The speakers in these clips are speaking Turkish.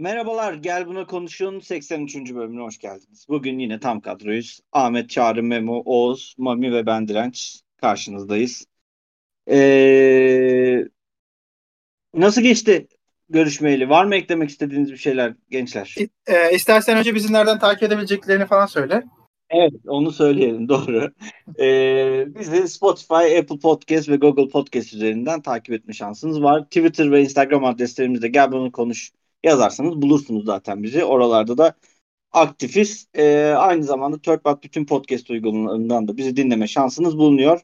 Merhabalar, Gel Buna Konuşun 83. bölümüne hoş geldiniz. Bugün yine tam kadroyuz. Ahmet, Çağrı, Memo, Oğuz, Mami ve ben Direnç karşınızdayız. Ee, nasıl geçti görüşmeyeli? Var mı eklemek istediğiniz bir şeyler gençler? E, istersen önce bizi nereden takip edebileceklerini falan söyle. Evet, onu söyleyelim doğru. Ee, bizi Spotify, Apple Podcast ve Google Podcast üzerinden takip etme şansınız var. Twitter ve Instagram adreslerimizde gel bunu konuş yazarsanız bulursunuz zaten bizi. Oralarda da aktifiz. Ee, aynı zamanda ThirdPad bütün podcast uygulamalarından da bizi dinleme şansınız bulunuyor.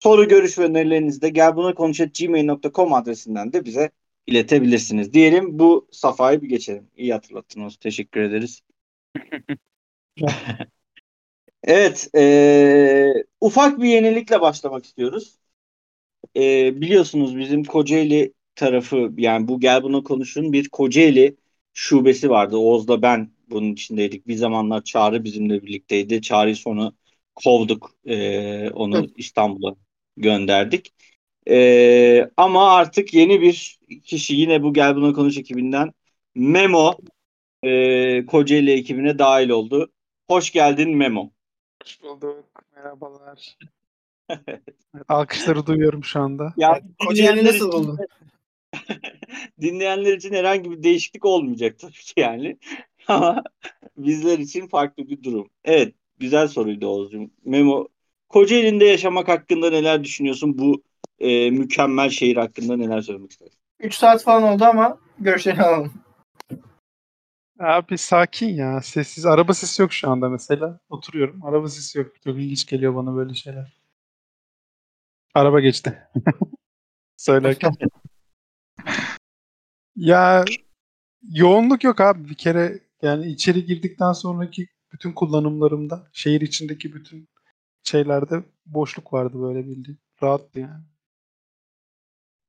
Soru, görüş ve önerilerinizi de gel buna gmail.com adresinden de bize iletebilirsiniz. Diyelim bu safhayı bir geçelim. İyi hatırlattınız. Teşekkür ederiz. evet. E, ufak bir yenilikle başlamak istiyoruz. E, biliyorsunuz bizim Kocaeli tarafı yani bu gel buna konuşun bir Kocaeli şubesi vardı. Oğuz'la ben bunun içindeydik. Bir zamanlar Çağrı bizimle birlikteydi. Çağrı'yı sonra kovduk. E, onu İstanbul'a gönderdik. E, ama artık yeni bir kişi yine bu Gel Buna Konuş ekibinden Memo e, Kocaeli ekibine dahil oldu. Hoş geldin Memo. Hoş bulduk. Merhabalar. Alkışları duyuyorum şu anda. Ya, Kocaeli nasıl buldun? dinleyenler için herhangi bir değişiklik olmayacak tabii ki yani. Ama bizler için farklı bir durum. Evet, güzel soruydu Oğuz'cum. Memo, Kocaeli'nde yaşamak hakkında neler düşünüyorsun? Bu e, mükemmel şehir hakkında neler söylemek istersin? 3 saat falan oldu ama görüşlerini alalım. Abi sakin ya. Sessiz. Araba sesi yok şu anda mesela. Oturuyorum. Araba sesi yok. Çok ilginç geliyor bana böyle şeyler. Araba geçti. Söylerken. Ya yoğunluk yok abi. Bir kere yani içeri girdikten sonraki bütün kullanımlarımda şehir içindeki bütün şeylerde boşluk vardı böyle bildiğin. Rahattı yani.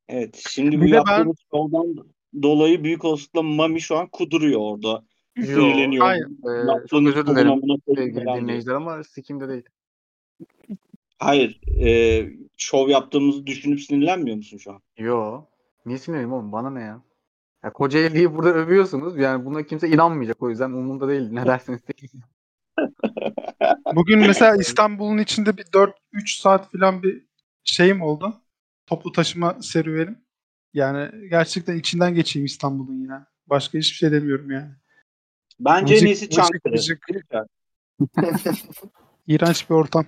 Evet. Şimdi bu Bir de yaptığımız yoldan dolayı büyük olasılıkla Mami şu an kuduruyor orada. Sinirleniyor. hayır. Ee, çok özür dilerim sevgili dinleyiciler ama sikimde değil. Hayır. E, şov yaptığımızı düşünüp sinirlenmiyor musun şu an? Yo. Niye sinirliyim oğlum? Bana ne ya? Ya Kocaeli'yi burada övüyorsunuz. Yani buna kimse inanmayacak. O yüzden umurumda değil. Ne derseniz deyin. Bugün mesela İstanbul'un içinde bir 4-3 saat falan bir şeyim oldu. Toplu taşıma serüvenim. Yani gerçekten içinden geçeyim İstanbul'un ya. Başka hiçbir şey demiyorum yani. Bence Müzik- en iyisi Çankırı. müzik. İğrenç bir ortam.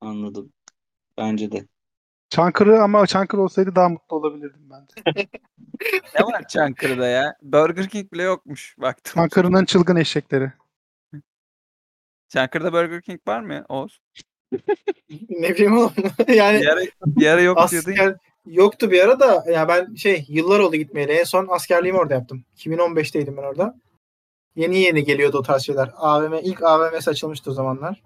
Anladım. Bence de. Çankırı ama Çankırı olsaydı daha mutlu olabilirdim ben de. Ne var Çankırı'da ya? Burger King bile yokmuş baktım. Çankırı'nın çılgın eşekleri. Çankırı'da Burger King var mı Oğuz? ne bileyim oğlum. yani Bir ara, bir ara yok diyordun asker yoktu bir ara da ya ben şey yıllar oldu gitmeyeli. En son askerliğimi orada yaptım. 2015'teydim ben orada. Yeni yeni geliyordu o tarz şeyler. AVM ilk AVM'si açılmıştı o zamanlar.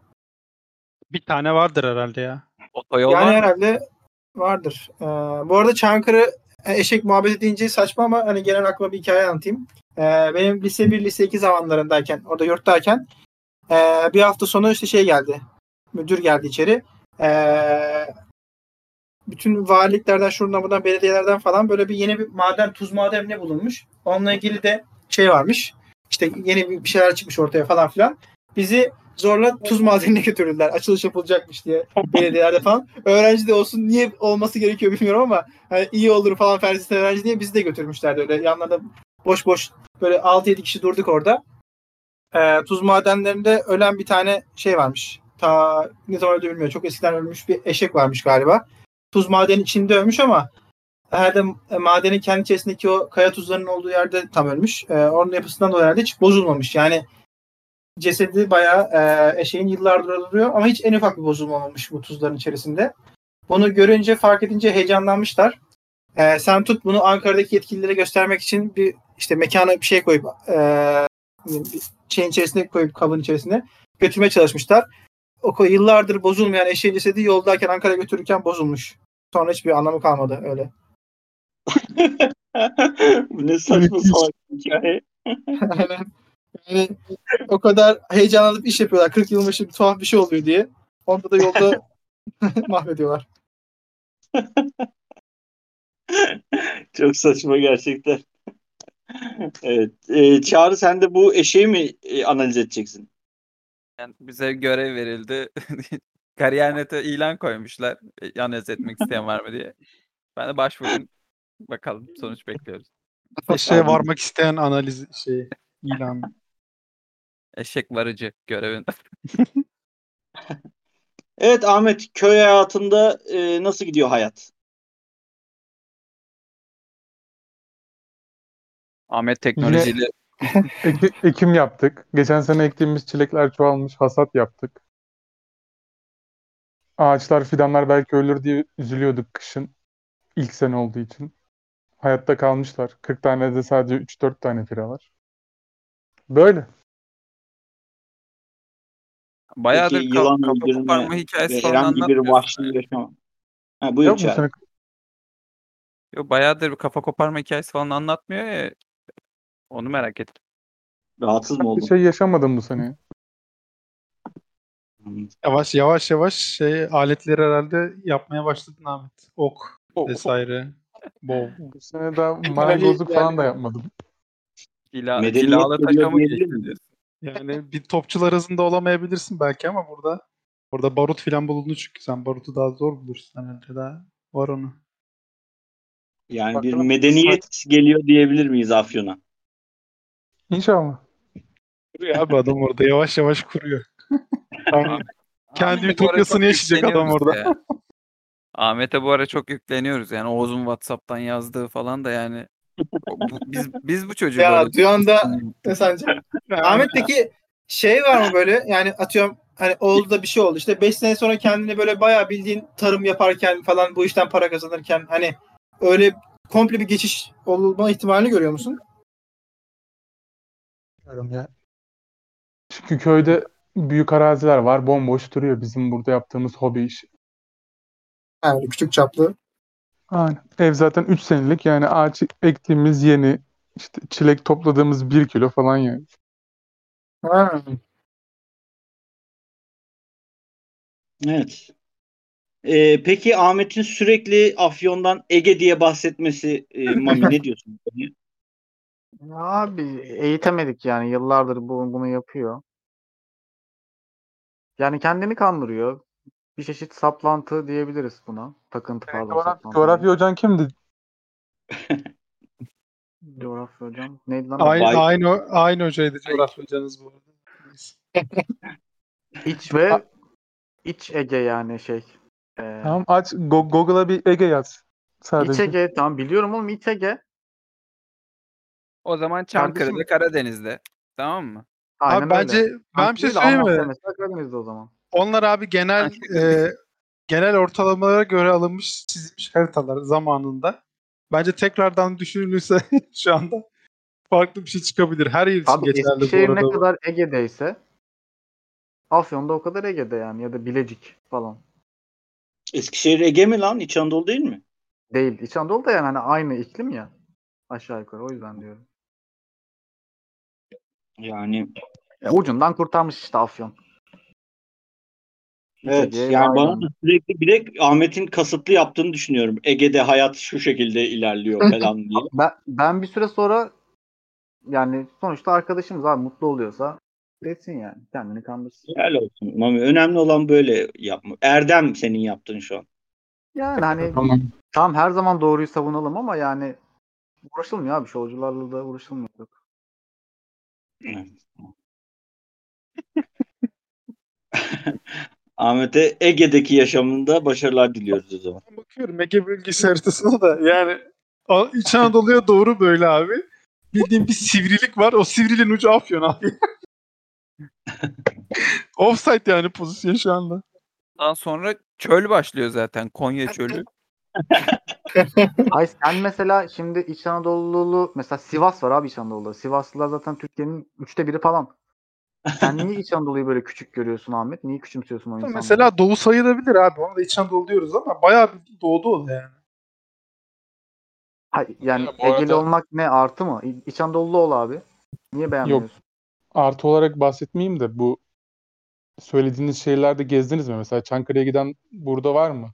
Bir tane vardır herhalde ya. Otoyol yani var herhalde vardır. Ee, bu arada Çankırı e, eşek muhabbeti deyince saçma ama hani genel aklıma bir hikaye anlatayım. Ee, benim lise 1, lise 2 zamanlarındayken, orada yurttayken ee, bir hafta sonu işte şey geldi. Müdür geldi içeri. Ee, bütün valiliklerden, şuradan buradan, belediyelerden falan böyle bir yeni bir maden, tuz madeni ne bulunmuş. Onunla ilgili de şey varmış. İşte yeni bir şeyler çıkmış ortaya falan filan. Bizi zorla tuz madenine götürdüler. Açılış yapılacakmış diye belediyelerde falan. Öğrenci de olsun niye olması gerekiyor bilmiyorum ama hani iyi olur falan felsefesi öğrenci diye bizi de götürmüşlerdi öyle. Yanlarında boş boş böyle 6-7 kişi durduk orada. Ee, tuz madenlerinde ölen bir tane şey varmış. Ta ne zaman öldü bilmiyorum. Çok eskiden ölmüş bir eşek varmış galiba. Tuz madeni içinde ölmüş ama herhalde e, madenin kendi içerisindeki o kaya tuzlarının olduğu yerde tam ölmüş. Ee, onun yapısından dolayı herhalde hiç bozulmamış. Yani cesedi bayağı e, eşeğin yıllardır duruyor ama hiç en ufak bir bozulma olmamış bu tuzların içerisinde. Bunu görünce fark edince heyecanlanmışlar. E, sen tut bunu Ankara'daki yetkililere göstermek için bir işte mekana bir şey koyup e, bir şeyin içerisine koyup kabın içerisine götürmeye çalışmışlar. O yıllardır bozulmayan eşeğin cesedi yoldayken Ankara'ya götürürken bozulmuş. Sonra hiçbir anlamı kalmadı öyle. Bu ne saçma salak bir hikaye. Aynen. Yani o kadar heyecanlanıp iş yapıyorlar. 40 yıl başı bir tuhaf bir şey oluyor diye. Onda da yolda mahvediyorlar. Çok saçma gerçekten. Evet. Ee, Çağrı sen de bu eşeği mi e, analiz edeceksin? Yani bize görev verildi. Kariyernete ilan koymuşlar. e, Analiz etmek isteyen var mı diye. Ben de başvurdum. Bakalım sonuç bekliyoruz. Eşeğe varmak isteyen analiz şey ilan. Eşek varıcı görevin. Evet Ahmet, köy hayatında e, nasıl gidiyor hayat? Ahmet teknolojiyle Eki- ekim yaptık. Geçen sene ektiğimiz çilekler çoğalmış. Hasat yaptık. Ağaçlar, fidanlar belki ölür diye üzülüyorduk kışın. İlk sene olduğu için. Hayatta kalmışlar. 40 tane de sadece 3-4 tane fire var. Böyle. Bayağıdır Peki yılan kafa öldürme koparma hikayesi falan herhangi bir vahşi yani. yaşam. Ha, buyur Yok Çağrı. sene? Yo, bayağıdır bir kafa koparma hikayesi falan anlatmıyor ya. Onu merak ettim. Rahatsız mı Bir oldun? şey yaşamadım bu sene. Yavaş yavaş yavaş şey aletleri herhalde yapmaya başladın Ahmet. Ok Ok. vesaire. Bol. Bu sene daha marangozluk falan da yapmadım. Cila, Medeniyet cilalı geliyor Yani bir topçular hızında olamayabilirsin belki ama burada orada barut falan bulundu çünkü sen barutu daha zor bulursun herhalde daha var onu. Yani bir Bakalım. medeniyet geliyor diyebilir miyiz Afyon'a? İnşallah. Kuruyor abi adam orada yavaş yavaş kuruyor. Aynen. Kendi ütopyasını yaşayacak adam orada. ya. Ahmet'e bu ara çok yükleniyoruz. Yani Oğuz'un WhatsApp'tan yazdığı falan da yani biz biz bu çocuğu Ya böyle duyan da ne sence? Ahmet'teki şey var mı böyle yani atıyorum hani oldu da bir şey oldu işte 5 sene sonra kendini böyle bayağı bildiğin tarım yaparken falan bu işten para kazanırken hani öyle komple bir geçiş olma ihtimalini görüyor musun? Bilmiyorum ya. Çünkü köyde büyük araziler var. Bomboş duruyor bizim burada yaptığımız hobi işi. Yani küçük çaplı. Aynen. Ev zaten 3 senelik yani ağaç ektiğimiz yeni işte çilek topladığımız 1 kilo falan yani. Ha. Evet. Ee, peki Ahmet'in sürekli Afyon'dan Ege diye bahsetmesi e, Mami ne diyorsun? Abi eğitemedik yani yıllardır bu, bunu yapıyor. Yani kendini kandırıyor. Bir çeşit saplantı diyebiliriz buna. Takıntı pardon Coğrafya, saplantı. coğrafya hocan kimdi? Coğrafya hocam. Neydi lan? Aynı, Vay. aynı, aynı hocaydı coğrafya hocanız bu arada. İç ve iç Ege yani şey. Ee, Tamam aç Go- Google'a bir Ege yaz. İç Sadece. Ege tamam biliyorum oğlum İç Ege. O zaman Kardeşim- Çankırı'da Karadeniz'de. Tamam mı? Abi Aynen öyle. bence ben bir şey söyleyeyim mi? Karadeniz'de o zaman. Onlar abi genel e, genel ortalamalara göre alınmış çizilmiş haritalar zamanında. Bence tekrardan düşünülürse şu anda farklı bir şey çıkabilir. Her yer için Abi geçerli bu Eskişehir ne arada. bu. kadar Ege'deyse Afyon'da o kadar Ege'de yani ya da Bilecik falan. Eskişehir Ege mi lan? İç Anadolu değil mi? Değil. İç Anadolu'da yani hani aynı iklim ya. Aşağı yukarı o yüzden diyorum. Yani Ya ucundan kurtarmış işte Afyon. Evet Ege'ye yani bana yaylan. da sürekli bir de Ahmet'in kasıtlı yaptığını düşünüyorum. Ege'de hayat şu şekilde ilerliyor falan diye. Ben, ben bir süre sonra yani sonuçta arkadaşımız abi mutlu oluyorsa etsin yani. Kendini kandırsın. Helal olsun. Mami önemli olan böyle yapma. Erdem senin yaptığın şu an. Yani hani Tamam. tamam her zaman doğruyu savunalım ama yani uğraşılmıyor abi. Şovcularla da uğraşılmıyor. Evet. Ahmet'e Ege'deki yaşamında başarılar diliyoruz o zaman. Bakıyorum Ege bölgesi haritasına da yani İç Anadolu'ya doğru böyle abi. Bildiğim bir sivrilik var. O sivriliğin ucu Afyon abi. Offside yani pozisyon şu anda. Ondan sonra çöl başlıyor zaten. Konya çölü. Ay sen mesela şimdi İç Anadolu'lu mesela Sivas var abi İç Anadolu'da. Sivaslılar zaten Türkiye'nin üçte biri falan. Sen niye İç Anadolu'yu böyle küçük görüyorsun Ahmet? Niye küçümsüyorsun o insanları? Mesela Doğu sayılabilir abi. Ona da İç Anadolu diyoruz ama bayağı bir doğuda o da yani. Ha, yani Ya Egeli arada- olmak ne artı mı? İç Anadolu'lu ol abi. Niye beğenmiyorsun? Artı olarak bahsetmeyeyim de bu söylediğiniz şeylerde gezdiniz mi? Mesela Çankırı'ya giden burada var mı?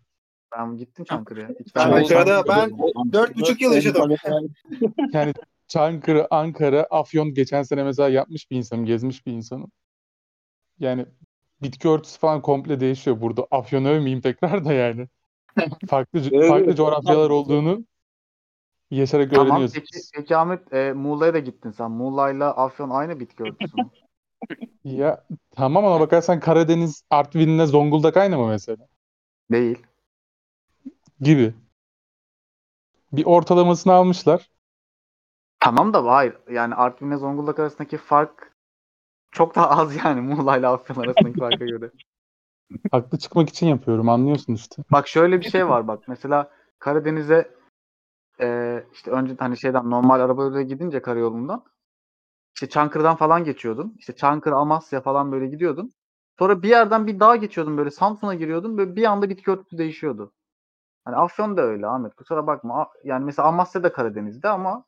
Ben gittim Çankırı'ya. İki Ben tane Ankara'da insan ben gördüm. dört buçuk yıl yaşadım. Yani Çankırı, Ankara, Afyon geçen sene mesela yapmış bir insanım, gezmiş bir insanım. Yani bitki örtüsü falan komple değişiyor burada. Afyon'u övmeyeyim tekrar da yani. Farklı Evet, farklı coğrafyalar olduğunu yaşarak Tamam öğreniyorsun. peki, peki Ahmet e, Muğla'ya da gittin sen. Muğla'yla Afyon aynı bitki örtüsü mü? Ya tamam ama bakarsan Karadeniz, Artvin'le Zonguldak aynı mı mesela? Değil. Gibi. Bir ortalamasını almışlar. Tamam da hayır. Yani Artvin'le Zonguldak arasındaki fark çok daha az yani Muğla'yla Afyon arasındaki farka göre. Haklı çıkmak için yapıyorum anlıyorsun işte. Bak şöyle bir şey var bak. Mesela Karadeniz'e e, işte önce hani şeyden normal arabayla gidince karayolundan işte Çankırı'dan falan geçiyordun. İşte Çankırı, Amasya falan böyle gidiyordun. Sonra bir yerden bir dağ geçiyordun böyle Samsun'a giriyordun böyle bir anda bitki örtüsü değişiyordu. Hani Afyon da öyle Ahmet kusura bakma. Yani mesela Amasya da Karadeniz'de ama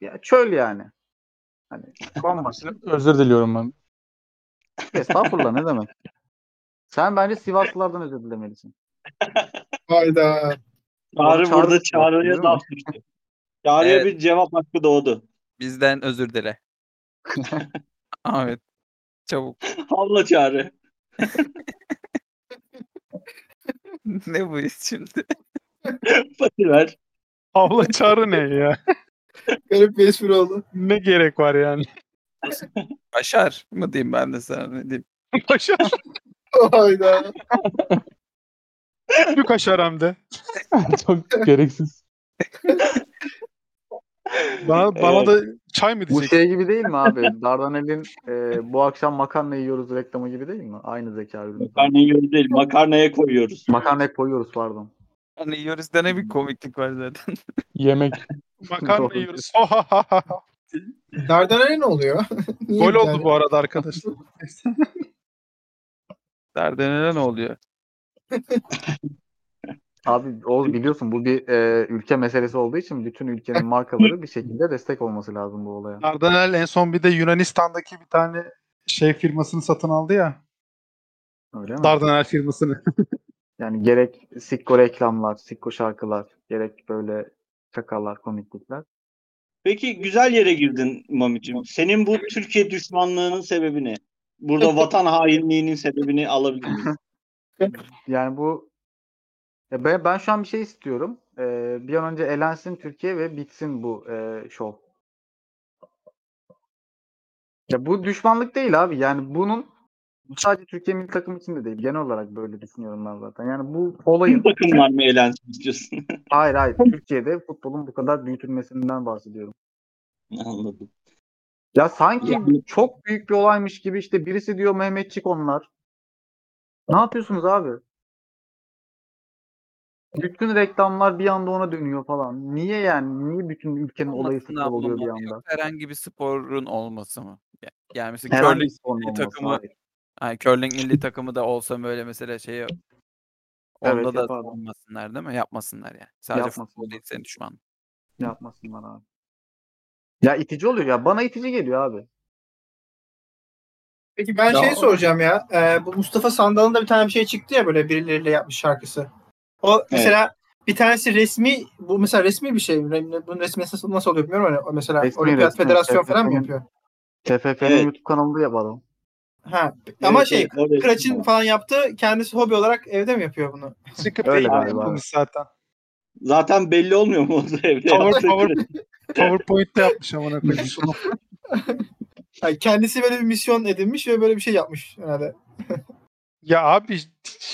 ya çöl yani. Hani bambaşka. Özür diliyorum ben. Estağfurullah ne demek. Sen bence Sivaslılardan özür dilemelisin. Hayda. Çağrı Çağrı- burada Çağrı'ya laf düştü. Çağrı'ya Evet. bir cevap hakkı doğdu. Bizden özür dile. Ahmet. Çabuk. Havla Çağrı. ne bu iş şimdi? Pati ver. Abla çağrı ne ya? Garip bir espri oldu. Ne gerek var yani? Başar mı diyeyim ben de sana ne diyeyim. Başar. Hayda. Bir kaşar hem de. Çok gereksiz. Bana, bana Evet. da çay mı Bu diyeceksin? şey gibi değil mi abi? Dardanel'in e, bu akşam makarna yiyoruz reklamı gibi değil mi? Aynı zeka ürünü. Makarna yiyoruz değil, makarnaya koyuyoruz. Makarna koyuyoruz pardon. Hani yiyoruz da ne bir komiklik var zaten. Yemek. Makarna yiyoruz. Dardanel'e ne oluyor? Niye Gol oldu bu arada arkadaşlar. Dardanel'e ne oluyor? Abi o biliyorsun bu bir e, ülke meselesi olduğu için bütün ülkenin markaları bir şekilde destek olması lazım bu olaya. Dardanel en son bir de Yunanistan'daki bir tane şey firmasını satın aldı ya. Öyle mi? Dardanel firmasını. Yani gerek Sikko reklamlar, Sikko şarkılar, gerek böyle şakalar, komiklikler. Peki güzel yere girdin Mami'cim. Senin bu Türkiye düşmanlığının sebebi ne? Burada vatan hainliğinin sebebini alabilir miyiz? Yani bu ya ben, ben şu an bir şey istiyorum. Ee, bir an önce elensin Türkiye ve bitsin bu e, şov. Ya bu düşmanlık değil abi. Yani bunun bu sadece Türkiye milli takım için de değil. Genel olarak böyle düşünüyorum ben zaten. Yani bu Tüm olayın takımlar mı elensin istiyorsun? hayır hayır Türkiye'de futbolun bu kadar büyütülmesinden bahsediyorum. Anladım. Ya sanki Yani- çok büyük bir olaymış gibi işte birisi diyor Mehmetçik onlar. Ne yapıyorsunuz abi? Bütün reklamlar bir anda ona dönüyor falan. Niye yani? Niye bütün ülkenin olayı Olmasını futbol oluyor bir anda? Herhangi bir sporun olması mı? Ya- Yani mesela curling olması, takımı, hayır. Yani curling milli takımı da olsa böyle mesela şey. Onda Evet, da yapardım. olmasınlar değil mi? Yapmasınlar yani. Sadece Yapmasınlar. futbol değil senin düşman. Yapmasınlar abi. Ya itici oluyor ya. Bana itici geliyor abi. Peki ben Ya- şey soracağım ya. Ee, bu Mustafa Sandal'ın da bir tane bir şey çıktı ya böyle birileriyle yapmış şarkısı. O mesela bir tanesi resmi bu mesela resmi bir şey mi? Re- Bunun resmi nasıl, nasıl oluyor bilmiyorum. Hani o mesela Resmi, Olimpiyat resmi. Federasyon falan mı yapıyor? TFF'nin Evet. YouTube kanalında yapalım. Ha. Ama Evet, şey evet, Kıraç'ın var. falan yaptığı kendisi hobi olarak evde mi yapıyor bunu? Sıkıp Öyle yapılmış zaten. Zaten belli olmuyor mu orada evde Power, power? PowerPoint'te yapmış amına koyayım. Yani kendisi böyle bir misyon edinmiş ve böyle bir şey yapmış herhalde. Ya abi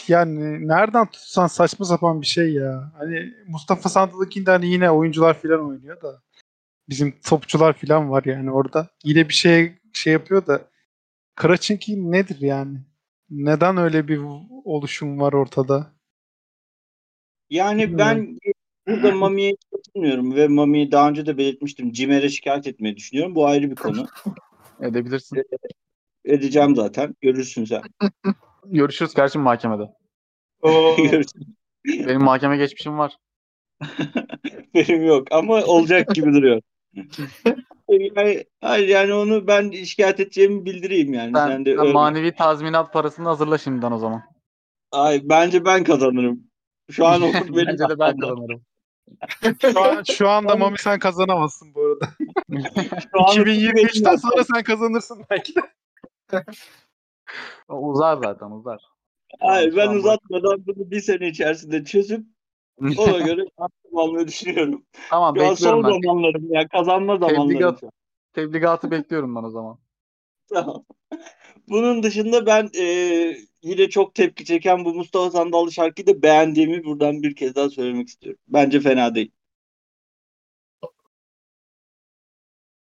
yani nereden tutsan saçma sapan bir şey ya. Hani Mustafa Sandal'ınkinde hani yine oyuncular filan oynuyor da bizim topçular filan var yani orada. Yine bir şey şey yapıyor da Kıraç'ınki nedir yani? Neden öyle bir oluşum var ortada? Yani ben burada Mami'ye katılmıyorum ve Mami'yi daha önce de belirtmiştim. Cimer'e şikayet etmeyi düşünüyorum. Bu ayrı bir konu. Edebilirsin. Edeceğim zaten. Görürsün sen. Görüşürüz kardeşim mahkemede. Görürsün. Benim mahkeme geçmişim var. Benim yok ama olacak gibi duruyor. Yani, hayır yani onu ben şikayet edeceğimi bildireyim yani. Sen, Sen de sen manevi tazminat parasını hazırla şimdiden o zaman. Ay, bence ben kazanırım. Şu an Onur benim Bence de ben kazanırım. Şu, an, şu anda Mami sen kazanamazsın bu arada. Şu an 2023'ten sonra sen kazanırsın belki de. Uzar zaten uzar. Hayır ben uzatmadan bunu bir sene içerisinde çözüp ona göre aklım almayı düşünüyorum. tamam Şu an son bekliyorum ben. zamanlarım ya kazanma zamanlarım. Tebligat. Tebligatı bekliyorum ben o zaman. Tamam. Bunun dışında ben e, yine çok tepki çeken bu Mustafa Sandallı şarkıyı da beğendiğimi buradan bir kez daha söylemek istiyorum. Bence fena değil.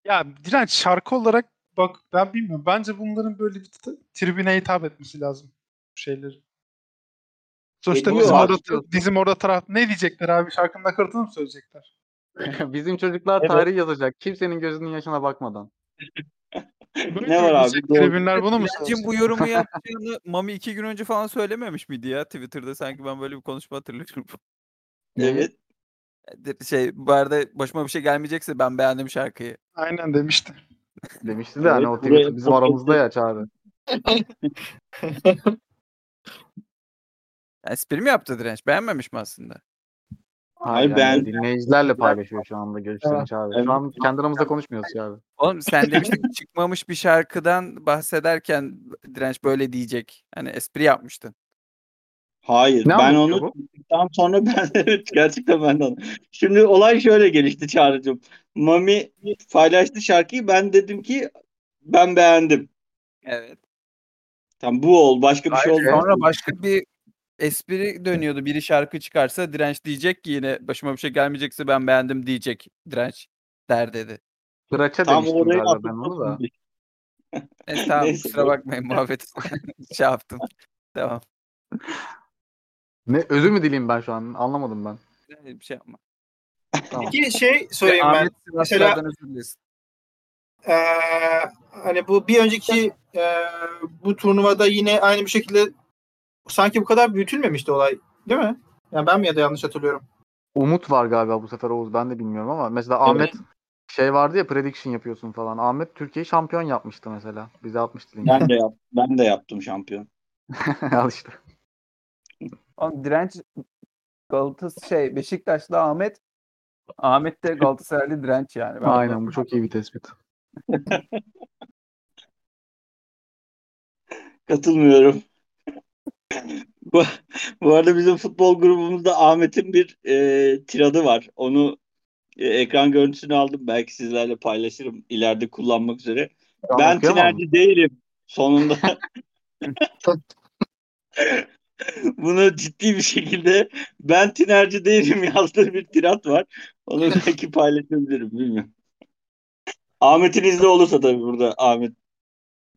Ya direnç şarkı olarak bak ben bilmiyorum. Bence bunların böyle bir tribüne hitap etmesi lazım bu şeyleri. Sonuçta bizim orada, bizim orada taraf ne diyecekler abi? Şarkının nakaratını mı söyleyecekler? Bizim çocuklar Evet. tarih yazacak. Kimsenin gözünün yaşına bakmadan. Ne var abi? Tribünler bunu mu söyleyecek? bu yorumu yapacağını Mami iki gün önce falan söylememiş miydi ya Twitter'da sanki ben böyle bir konuşma hatırlıyorum. Evet. Şey bu arada başıma bir şey gelmeyecekse ben beğendim şarkıyı. Aynen demişti. Demişti de hani Evet, o Twitter bizim aramızda ya Çağrı. Espri mi yaptı Direnç? Beğenmemiş mi aslında? Hayır, yani ben- dinleyicilerle paylaşıyor şu anda görüşlerini Evet. Çağrı. Evet. Şu an kendi aramızda konuşmuyoruz Çağrı. Oğlum sen demiştin ki çıkmamış bir şarkıdan bahsederken Direnç böyle diyecek. Hani espri yapmıştın. Hayır. Ne ben anlatıyor onu bu? Tam sonra ben evet gerçekten ben de onu. Şimdi olay şöyle gelişti Çağrı'cığım. Mami paylaştı şarkıyı. Ben dedim ki ben beğendim. Evet. Tam bu ol. Başka bir şey Hayır, olmaz. sonra başka bir espri dönüyordu. Biri şarkı çıkarsa Direnç diyecek ki yine başıma bir şey gelmeyecekse ben beğendim diyecek Direnç der dedi. Kıraça Tam demiştim orayı galiba ben onu da. E, tamam Neyse, kusura bakmayın muhabbet şey yaptım. Tamam. Ne özür mü dileyim ben şu an? Anlamadım ben. Bir şey yapma. Tamam. Bir şey sorayım ben. Ahmet Sivaslardan özür dilesin. Ee, hani bu bir önceki e, bu turnuvada yine aynı bir şekilde sanki bu kadar büyütülmemişti olay değil mi? Yani ben mi ya da yanlış hatırlıyorum? Umut var galiba bu sefer Oğuz ben de bilmiyorum ama mesela Ahmet şey vardı ya prediction yapıyorsun falan. Ahmet Türkiye'yi şampiyon yapmıştı mesela. Bize atmıştı linki. Ben de yap, ben de yaptım şampiyon. Al işte. Oğlum Direnç Galatasaray şey Beşiktaşlı Ahmet Ahmet de Galatasaraylı Direnç yani. Ben Aynen bu çok iyi bir tespit. Katılmıyorum. Bu, bu arada bizim futbol grubumuzda Ahmet'in bir e, tiradı var. Onu e, ekran görüntüsünü aldım. Belki sizlerle paylaşırım ileride kullanmak üzere. An Ben tinerci değilim. Sonunda bunu ciddi bir şekilde ben tinerci değilim yazdığı bir tirat var. Onu belki paylaşabilirim bilmiyorum. Ahmet'in izni olursa tabii burada Ahmet.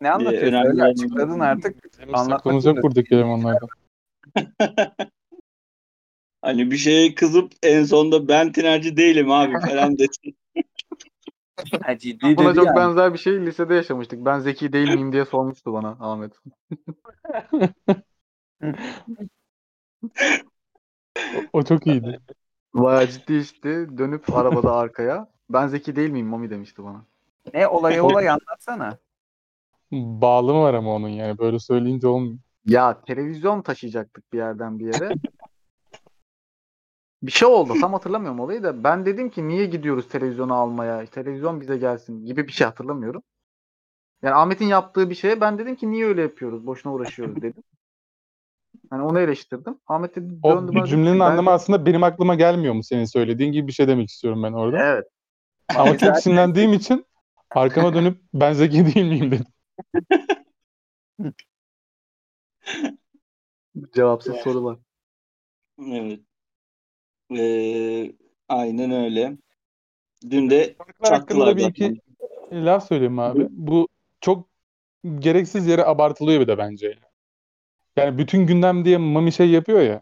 Ne anlatıyorsun? önemli Öyle açıkladın artık. Anlatmak zorunda. buradaki elemanlardan. Hani bir şeye kızıp en sonunda ben tinerci değilim abi falan desin. Ha, ciddi Buna dedi çok yani. benzer bir şey lisede yaşamıştık. Ben zeki değil miyim diye sormuştu bana Ahmet. O çok iyiydi. Bayağı ciddi işte dönüp arabada arkaya. Ben zeki değil miyim Mami demişti bana. Ne olayı olay anlatsana. Bağlı mı var ama onun yani böyle söyleyince olmuyor. Ya televizyon taşıyacaktık bir yerden bir yere. Bir şey oldu. Tam hatırlamıyorum olayı da. Ben dedim ki niye gidiyoruz televizyonu almaya? Televizyon bize gelsin gibi bir şey hatırlamıyorum. Yani Ahmet'in yaptığı bir şeye ben dedim ki niye öyle yapıyoruz? Boşuna uğraşıyoruz dedim. Hani onu eleştirdim. Ahmet de döndü O bana dedi cümlenin ben- anlamı aslında benim aklıma gelmiyor mu senin söylediğin gibi bir şey demek istiyorum ben orada. Evet. Ama çok sinirlendiğim için arkama dönüp ben zeki değil miyim dedim. Cevapsız sorular. Evet. Ee, aynen öyle. Dün de hakkında çaktılar bir iki laf söyleyeyim abi. Bu çok gereksiz yere abartılıyor bir de bence. Yani bütün gündem diye Mami şey yapıyor ya.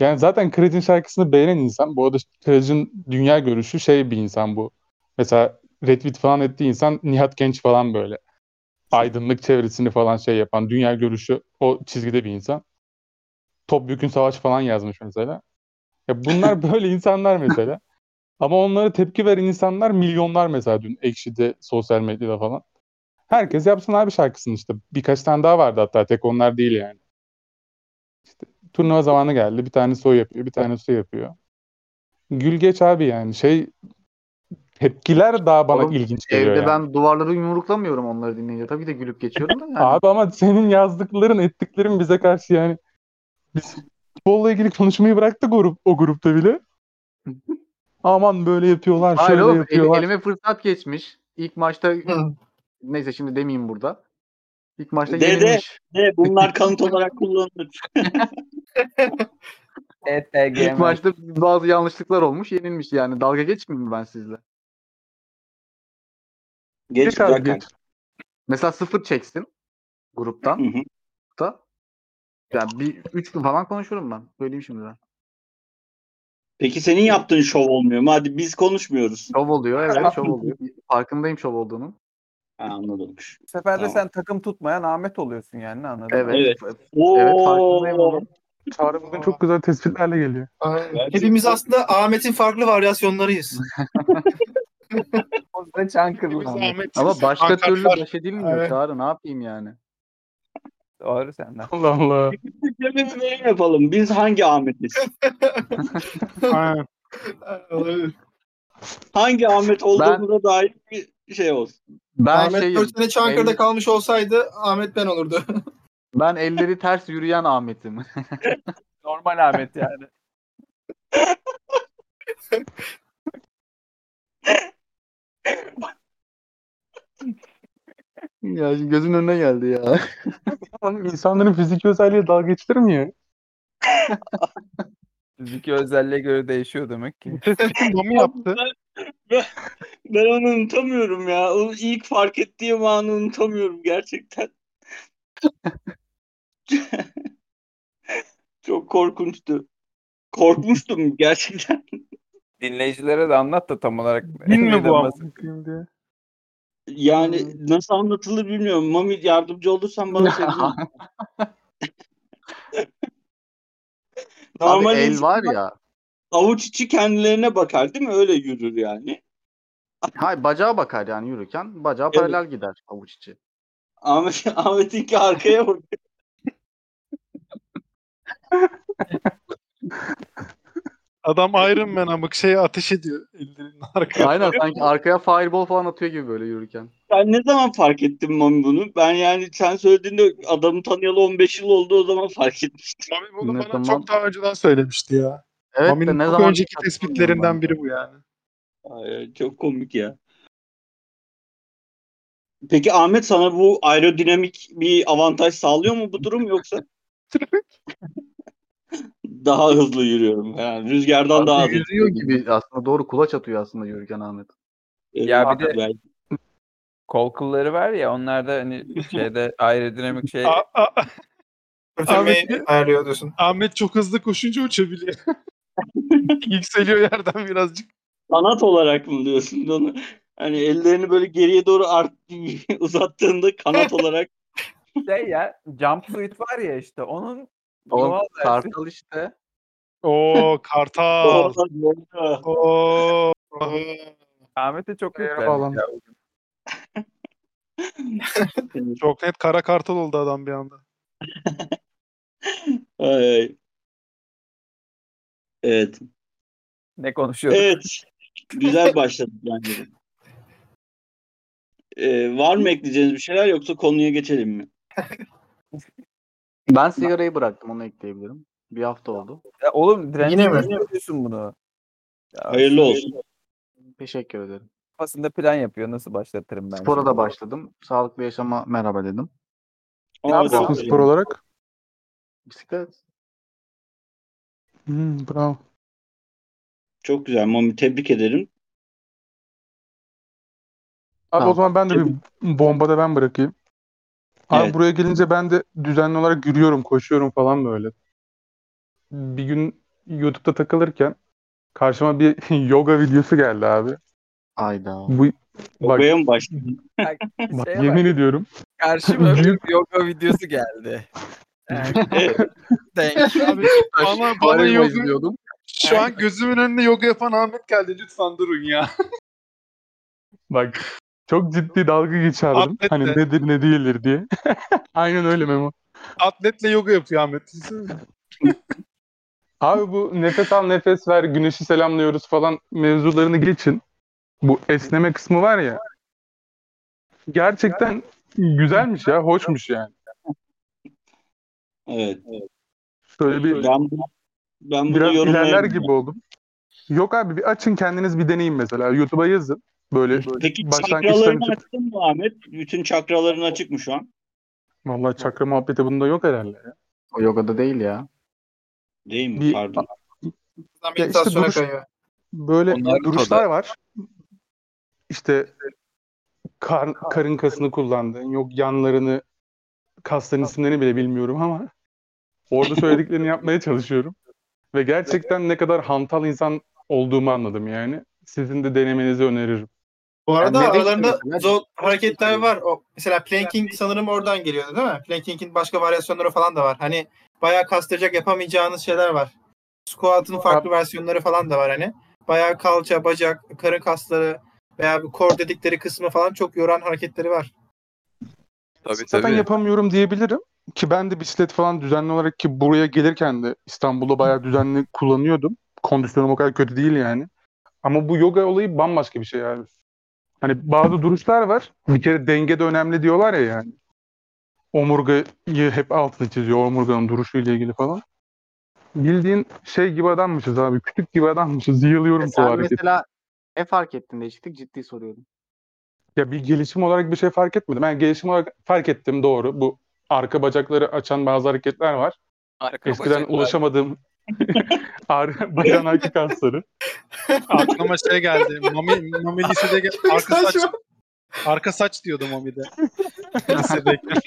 Yani zaten Kıracın şarkısını beğenen insan, bu arada Kıracın dünya görüşü şey bir insan bu. Mesela retweet falan ettiği insan Nihat Genç falan böyle. Aydınlık çevresini falan şey yapan, dünya görüşü o çizgide bir insan. Topyekün Savaş falan yazmış mesela. Ya bunlar böyle insanlar mesela. Ama onlara tepki veren insanlar milyonlar mesela dün Ekşi'de, sosyal medyada falan. Herkes yapsın abi şarkısını işte. Birkaç tane daha vardı hatta tek onlar değil yani. İşte Turnuva zamanı geldi. Bir tanesi o yapıyor, bir tanesi o yapıyor. Gül geç abi yani. Şey tepkiler daha bana Oğlum, ilginç geliyor Evde yani. ben duvarları yumruklamıyorum onları dinleyince. Tabii de gülüp geçiyorum da yani. Abi ama senin yazdıkların, ettiklerin bize karşı yani biz futbolla ilgili konuşmayı bıraktık o, grup, o grupta bile. Aman böyle yapıyorlar, Hayır şöyle oğlum el- yapıyorlar. elime fırsat geçmiş. İlk maçta neyse şimdi demeyeyim burada. İlk maçta De, de. Ne, bunlar kanıt olarak kullanılır. ETG İlk maçta bazı yanlışlıklar olmuş, yenilmiş yani. Dalga geçmeyeyim mi ben sizle? Geç Geç abi, geç. Mesela sıfır çeksin gruptan Hı hı. da. Yani bir üç gün falan konuşurum ben. Söyleyeyim şimdi ben. Peki senin yaptığın şov olmuyor mu? Hadi biz konuşmuyoruz. Şov oluyor evet şov oluyor. Farkındayım şov olduğunun. Ha, anladım. Bu sefer de Tamam. sen takım tutmayan Ahmet oluyorsun yani ne anladın? Evet. Evet. Evet, Oo. farkındayım onun. Çağrı bugün çok güzel tespitlerle geliyor. Aynen. Hepimiz aslında Ahmet'in farklı varyasyonlarıyız. O yüzden Çankırı. Biz Ahmet- Ama başka Ankara türlü baş edilmiyor Evet. Çağrı ne yapayım yani. Doğru senden. Allah Allah. Bir bölüm yapalım. Biz hangi Ahmet'iz? Hangi Ahmet olduğumuza dair bir şey olsun. Ben Ahmet şeyim. 4 sene Çankırı'da elli- kalmış olsaydı Ahmet ben olurdu. Ben elleri ters yürüyen Ahmet'im. Normal Ahmet yani. Ya şimdi gözün önüne geldi ya. Oğlum insanların fiziki özelliği dalga geçilir mi ya? Fiziki özelliğe göre değişiyor demek ki. Mami yaptı. Ben onu unutamıyorum ya. Onu ilk fark ettiğim anı unutamıyorum gerçekten. Çok korkunçtu. Korkmuştum gerçekten. Dinleyicilere de anlat da tam olarak. Din mi bu diye. Yani nasıl anlatılır bilmiyorum. Mami yardımcı olursan bana. Abi Normal el insan var ya. avuç içi kendilerine bakar değil mi? Öyle yürür yani. Hayır bacağa bakar yani yürürken. Bacağı Evet. paralel gider avuç içi. Ahmet, Ahmet'inki arkaya bak. Adam Iron Man ama şeye ateş ediyor ellerinin arkasına. Aynen sanki arkaya fireball falan atıyor gibi böyle yürürken. Ben ne zaman fark ettim Mami bunu? Ben yani sen söylediğinde adamı tanıyalı 15 yıl oldu o zaman fark etmiştim. Mami bunu Ne bana zaman? çok daha önceden söylemişti ya. Evet Mami'nin de ne çok zaman önceki tespitlerinden biri bu yani. Ay, çok komik ya. Peki Ahmet sana bu aerodinamik bir avantaj sağlıyor mu bu durum yoksa? daha hızlı yürüyorum. Yani rüzgardan daha hızlı. yüzüyor gibi aslında doğru kulaç atıyor aslında yürürken Ahmet. Ya bir de- Belki. Kol kılları var ya onlarda hani şeyde aerodinamik şey Ahmet- ayarlıyor diyorsun. Ahmet çok hızlı koşunca uçabiliyor. Yükseliyor yerden birazcık. sanat olarak mı diyorsun onu? Hani ellerini böyle geriye doğru art uzattığında kanat olarak şey ya jumpsuit var ya işte onun Oğlum kartal işte. Oo kartal. Oo. Ahmet'e çok yüklendik ya. Çok net kara kartal oldu adam bir anda. Ay, ay. Evet. Ne konuşuyorduk? Evet. Güzel başladık bence. Ee, var mı ekleyeceğiniz bir şeyler yoksa konuya geçelim mi? Ben sigarayı bıraktım onu ekleyebilirim. Bir hafta oldu. Ya oğlum dirençli Yine mi? yapıyorsun bunu? Ya Hayırlı olsun. Teşekkür ederim. Kafasında plan yapıyor. Nasıl başlatırım ben? Spora şimdi? da başladım. Sağlıklı yaşama merhaba dedim. Aa, yapıyorsun spor olarak. Bisiklet. Hmm, bravo. Çok güzel. Mami tebrik ederim. Abi Tamam. o zaman ben de bir bomba da ben bırakayım. Abi Evet. buraya gelince ben de düzenli olarak yürüyorum, koşuyorum falan böyle. Bir gün YouTube'da takılırken karşıma bir yoga videosu geldi abi. Ayda. Bu bak, mı başladın? bak Şeye yemin bak, ediyorum. Karşıma bir Büyük- yoga videosu geldi. Yani. Abi, bana, bana yoga, izliyordum. şu an gözümün önüne yoga yapan Ahmet geldi. Lütfen durun ya. Bak çok ciddi dalga geçerdim. Atletle. Hani nedir ne değildir diye. Aynen öyle Memo. Atletle yoga yapıyor Ahmet. Abi bu nefes al nefes ver güneşi selamlıyoruz falan mevzularını geçin. Bu esneme kısmı var ya. Gerçekten güzelmiş ya, hoşmuş yani. Evet. Şöyle bir Ben, bunu- ben bunu biraz ilerler gibi oldum. Yok abi bir açın kendiniz bir deneyin mesela. YouTube'a yazın. Böyle Peki çakralarını çık- açtın mı Ahmet? Bütün çakraların açık mı şu an? Vallahi çakra muhabbeti bunda yok herhalde. ya. O yogada değil ya. Değil mi? Bir- Pardon. Buradan işte duruş- kayıyor. Böyle Onlar duruşlar da- var. İşte kar, karın kasını kullandığın, yok yanlarını, kasların isimlerini bile bilmiyorum ama orada söylediklerini yapmaya çalışıyorum. Ve gerçekten ne kadar hantal insan olduğumu anladım yani. Sizin de denemenizi öneririm. Bu arada Yani aralarında zor hareketler var. O mesela planking sanırım oradan geliyordu değil mi? Planking'in başka varyasyonları falan da var. Hani bayağı kastıracak yapamayacağınız şeyler var. Squat'ın farklı versiyonları falan da var hani. Bayağı kalça, bacak, karın kasları veya bir core dedikleri kısmı falan çok yoran hareketleri var. Tabii Zaten tabii. yapamıyorum diyebilirim. Ki ben de bisiklet falan düzenli olarak ki buraya gelirken de İstanbul'da bayağı düzenli kullanıyordum. Kondisyonum o kadar kötü değil yani. Ama bu yoga olayı bambaşka bir şey yani. Hani bazı duruşlar var. Bir kere denge de önemli diyorlar ya yani. Omurgayı hep altını çiziyor. Omurganın duruşuyla ilgili falan. Bildiğin şey gibi adammışız abi. Kütük gibi adammışız. Yığılıyorum bu hareketi. mesela ne fark ettin değişiklik? Ciddi soruyorum. Ya bir gelişim olarak bir şey fark etmedim. Ben gelişim olarak fark ettim doğru. Bu arka bacakları açan bazı hareketler var. Arka Eskiden bacaklar. ulaşamadığım ar- bacağın arka kasları. Aklıma şey geldi. Mami, Mami lisede arka saç, arka saç diyordu Mami'de. Lisedeyken.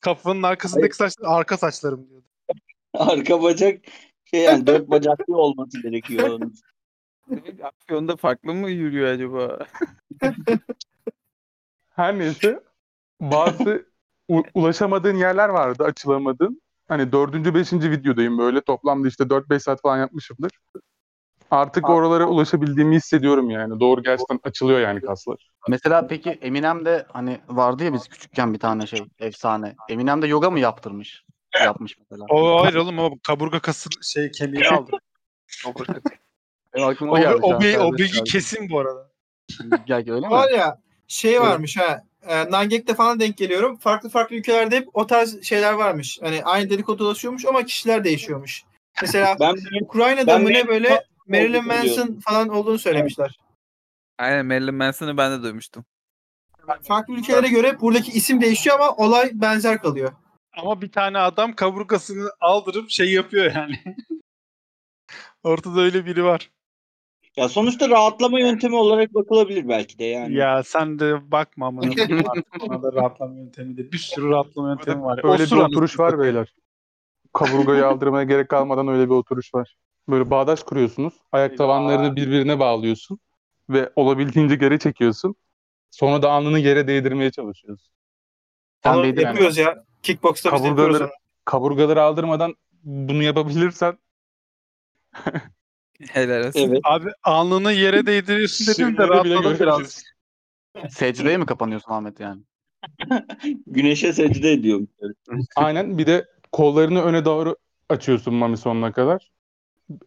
Kafanın arkasındaki saç arka saçlarım diyordu. Arka bacak şey yani dört bacaklı olması gerekiyor onun. Afyon'da farklı mı yürüyor acaba? Her neyse bazı u- ulaşamadığın yerler vardı açılamadığın. Hani dördüncü, beşinci videodayım böyle. Toplamda işte 4-5 saat falan yapmışımdır. Artık oralara ulaşabildiğimi hissediyorum yani. Doğru gerçekten açılıyor yani kaslar. Mesela peki Eminem'de hani vardı ya biz küçükken bir tane şey efsane. Eminem de yoga mı yaptırmış? Yapmış mesela. O hayır oğlum o kaburga kası şey kemiğini aldı. Aklıma o, o o, o bilgi kesin bu arada. Gel öyle mi? Var ya şey varmış ha. E, Nangek'te falan denk geliyorum. Farklı farklı ülkelerde hep o tarz şeyler varmış. Hani aynı dedikodu dolaşıyormuş ama kişiler değişiyormuş. Mesela Ben Ukrayna'da ben mı ne böyle Marilyn Manson falan olduğunu söylemişler. Aynen Marilyn Manson'ı ben de duymuştum. Farklı ülkelere göre buradaki isim değişiyor ama olay benzer kalıyor. Ama bir tane adam kaburgasını aldırıp şey yapıyor yani. Ortada öyle biri var. Ya sonuçta rahatlama yöntemi olarak bakılabilir belki de yani. Ya sen de bakma ama ona da rahatlama yöntemi de. Bir sürü rahatlama yöntemi var. Öyle bir oturuş var beyler. Kaburgayı aldırmaya gerek kalmadan öyle bir oturuş var. Böyle bağdaş kuruyorsunuz. Ayak tavanlarını birbirine bağlıyorsun. Ve olabildiğince geri çekiyorsun. Sonra da alnını yere değdirmeye çalışıyorsun. Sen Onu yapıyoruz ya. Kickbox'ta biz yapıyoruz. Kaburgaları aldırmadan bunu yapabilirsen Helal olsun. Evet. Abi alnını yere değdiriyorsun dedim de şeyleri bile rahatladım biraz. Secdeye mi kapanıyorsun Ahmet yani? Güneşe secde ediyor. Aynen bir de kollarını öne doğru açıyorsun Mami sonuna kadar.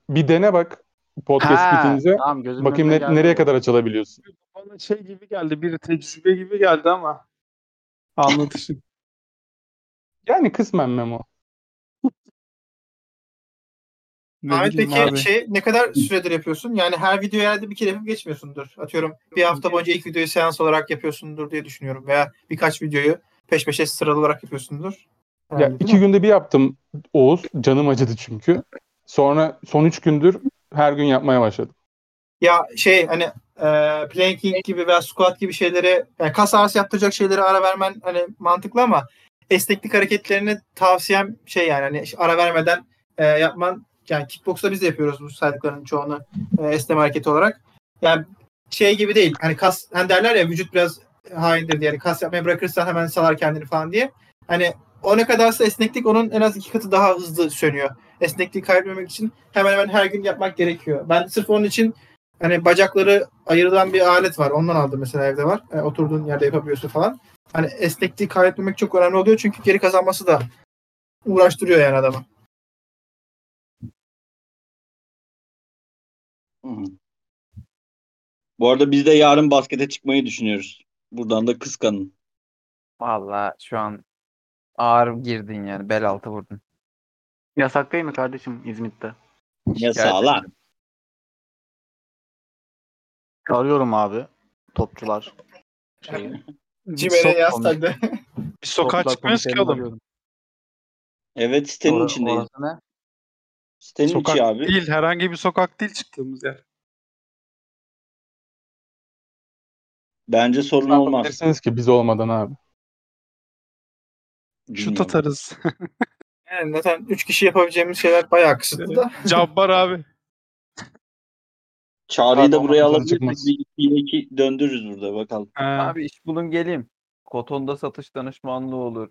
Bir dene bak podcast Ha, bitince. tamam gözümün Bakayım önüne ne- geldi nereye kadar açılabiliyorsun. Bana şey gibi geldi. Bir tecrübe gibi geldi ama. Anlatışın. Yani kısmen Memo. Ne Ahmet peki abi. şey ne kadar süredir yapıyorsun? Yani her videoyu herhalde bir kere yapıp geçmiyorsundur. Atıyorum bir hafta boyunca ilk videoyu seans olarak yapıyorsundur diye düşünüyorum. Veya birkaç videoyu peş peşe sıralı olarak yapıyorsundur. Ya Herhalde, değil iki mi? günde bir yaptım Oğuz. Canım acıdı çünkü. Sonra son üç gündür her gün yapmaya başladım. Ya şey hani e, planking gibi veya squat gibi şeylere yani kas ağrısı yaptıracak şeylere ara vermen hani mantıklı ama esneklik hareketlerini tavsiyem şey yani hani ara vermeden e, yapman yani kickboxta biz de yapıyoruz bu saydıklarının çoğunu e, esneme hareketi olarak. Yani şey gibi değil. Hani kas hani derler ya vücut biraz haindir diye. Yani kas yapmaya bırakırsan hemen salar kendini falan diye. Hani o ne kadarsa esneklik onun en az iki katı daha hızlı sönüyor. Esnekliği kaybetmemek için hemen hemen her gün yapmak gerekiyor. Ben sırf onun için hani bacakları ayırılan bir alet var. Ondan aldım mesela evde var. E, oturduğun yerde yapabiliyorsun falan. Hani esnekliği kaybetmemek çok önemli oluyor çünkü geri kazanması da uğraştırıyor yani adamı. Hı. Bu arada biz de yarın baskete çıkmayı düşünüyoruz. Buradan da kıskanın. Valla şu an ağır girdin yani. Bel altı vurdun. Yasak değil mi kardeşim İzmit'te? Ya Şikayet sağlam. Arıyorum abi. Topçular. Şeyi. Cimer'e yaz taktı. Biz sokağa çıkmıyoruz ki komiserini oğlum. arıyorum. Evet sitenin içindeyiz. orası ne? Sitenin Sokak içi abi. değil. Herhangi bir sokak değil çıktığımız yer. Bence sorun Ne olmaz. yapabilirsiniz ki biz olmadan abi. Şut Bilmiyorum. atarız. Yani zaten 3 kişi yapabileceğimiz şeyler bayağı kısıtlı da. Cabbar abi. Çağrı'yı da buraya alabiliriz. çıkmaz. Bir iki, iki döndürürüz burada bakalım. He. Abi iş bulun geleyim. Kotonda satış danışmanlığı olur.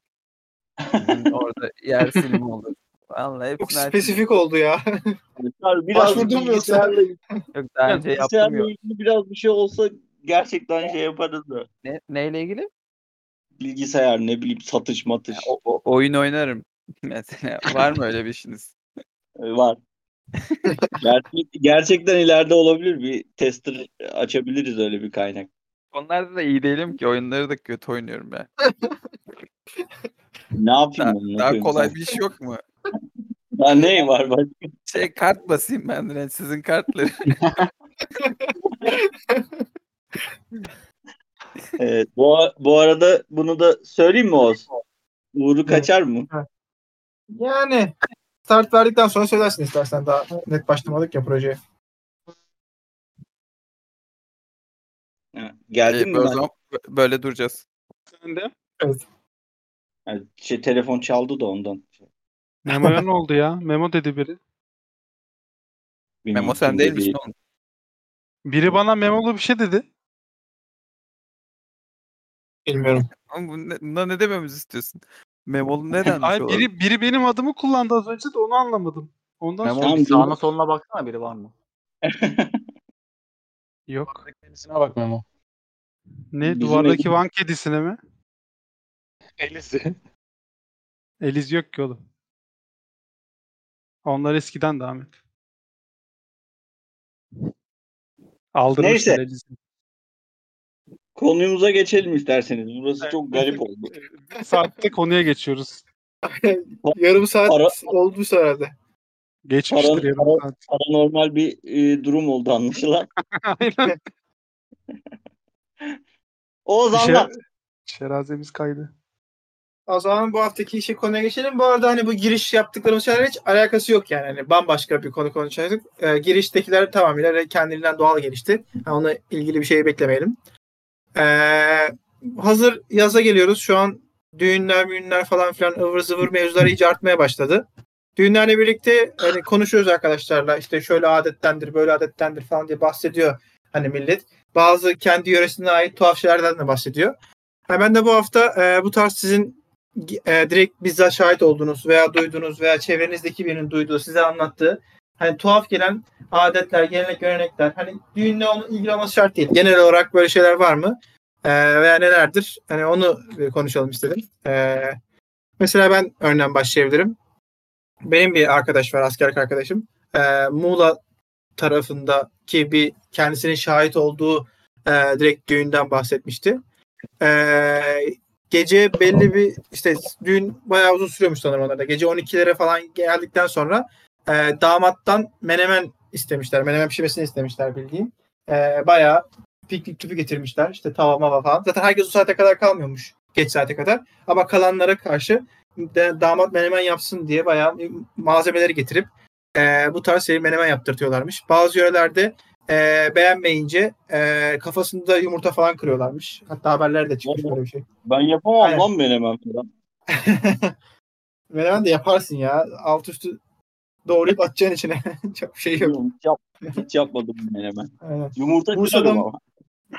Orada yer silimi olur. Vallahi Çok spesifik oldu ya. Çağrı biraz yoksa? bilgisayarla, Yok daha önce yaptım yok. ilgili biraz bir şey olsa gerçekten şey yaparız da. Ne, neyle ilgili? Bilgisayar ne bileyim satış matış O, o- oyun oynarım. Mesela var mı öyle bir işiniz? e, var. Gerçek, gerçekten ileride olabilir bir tester açabiliriz öyle bir kaynak. Onlarda da iyi değilim ki oyunları da kötü oynuyorum ben. Ne yapayım Daha, daha kolay bir iş yok mu? Daha ne var bak. Şey kart basayım ben de sizin kartları. Evet, bu, bu arada bunu da söyleyeyim mi Oğuz? Uğur'u kaçar mı? Yani start verdikten sonra söylersin istersen daha net başlamadık ya projeye. Ha, Geldin Ee, mi? o ben? zaman böyle duracağız. Sen de. Ha, şey, telefon çaldı da ondan. Memo'ya ne oldu ya? Memo dedi biri. Memo sen değil misin oğlum? Biri bana memolu bir şey dedi. Bilmiyorum. Bu ne, buna ne dememizi istiyorsun? Memolu ne denmiş Ay biri biri benim adımı kullandı az önce de onu anlamadım. Ondan Memo sonra Tamam, sağına dur. soluna baksana biri var mı? yok. Kendisine bak Memo. Ne Bizim duvardaki ekip- Van kedisine mi? Elisi. Eliz yok ki oğlum. Onlar eskiden de Ahmet. Aldırmışlar Neyse. Konumuza geçelim isterseniz. Burası Evet. çok garip oldu. Saatte konuya geçiyoruz. Yarım saat Ara- olmuş herhalde. Geçmiştir Paran- yarım para- saat. Paranormal bir e, durum oldu anlaşılan. Aynen. Oğuz şey- anlat. Şerazemiz kaydı. O zaman bu haftaki işe konuya geçelim. Bu arada hani bu giriş yaptıklarımız şeyler hiç alakası yok yani. Hani bambaşka bir konu konuşacaktık. Ee, giriştekiler tamamıyla kendiliğinden doğal gelişti. Yani onunla ilgili bir şey beklemeyelim. Ee, hazır yaza geliyoruz. Şu an düğünler, müğünler falan filan ıvır zıvır mevzular iyice artmaya başladı. Düğünlerle birlikte hani konuşuyoruz arkadaşlarla. İşte şöyle adettendir, böyle adettendir falan diye bahsediyor hani millet. Bazı kendi yöresine ait tuhaf şeylerden de bahsediyor. Ha, ben de bu hafta e, bu tarz sizin e, direkt bizzat şahit olduğunuz veya duyduğunuz veya çevrenizdeki birinin duyduğu, size anlattığı hani tuhaf gelen adetler, gelenek, görenekler hani düğünle onun ilgili şart değil. Genel olarak böyle şeyler var mı? E, veya nelerdir? Hani onu konuşalım istedim. E, mesela ben örneğin başlayabilirim. Benim bir arkadaş var, askerlik arkadaşım. E, Muğla tarafındaki bir kendisinin şahit olduğu e, direkt düğünden bahsetmişti. E, gece belli bir işte düğün bayağı uzun sürüyormuş sanırım onlarda. Gece 12'lere falan geldikten sonra e, damattan menemen istemişler. Menemen pişirmesini istemişler bildiğim. E, bayağı piknik tüpü getirmişler. İşte tava mava falan. Zaten herkes o saate kadar kalmıyormuş. Geç saate kadar. Ama kalanlara karşı de, damat menemen yapsın diye bayağı malzemeleri getirip e, bu tarz şey menemen yaptırtıyorlarmış. Bazı yörelerde e, beğenmeyince e, kafasında yumurta falan kırıyorlarmış. Hatta haberlerde çıkmış böyle bir şey. Ben yapamam Aynen. lan menemen falan. Menemen de yaparsın ya. Alt üstü doğrayıp atacaksın içine. Çok bir şey yok. Hiç, yap, hiç yapmadım menemen. Aynen. Yumurta Bursa'da ama.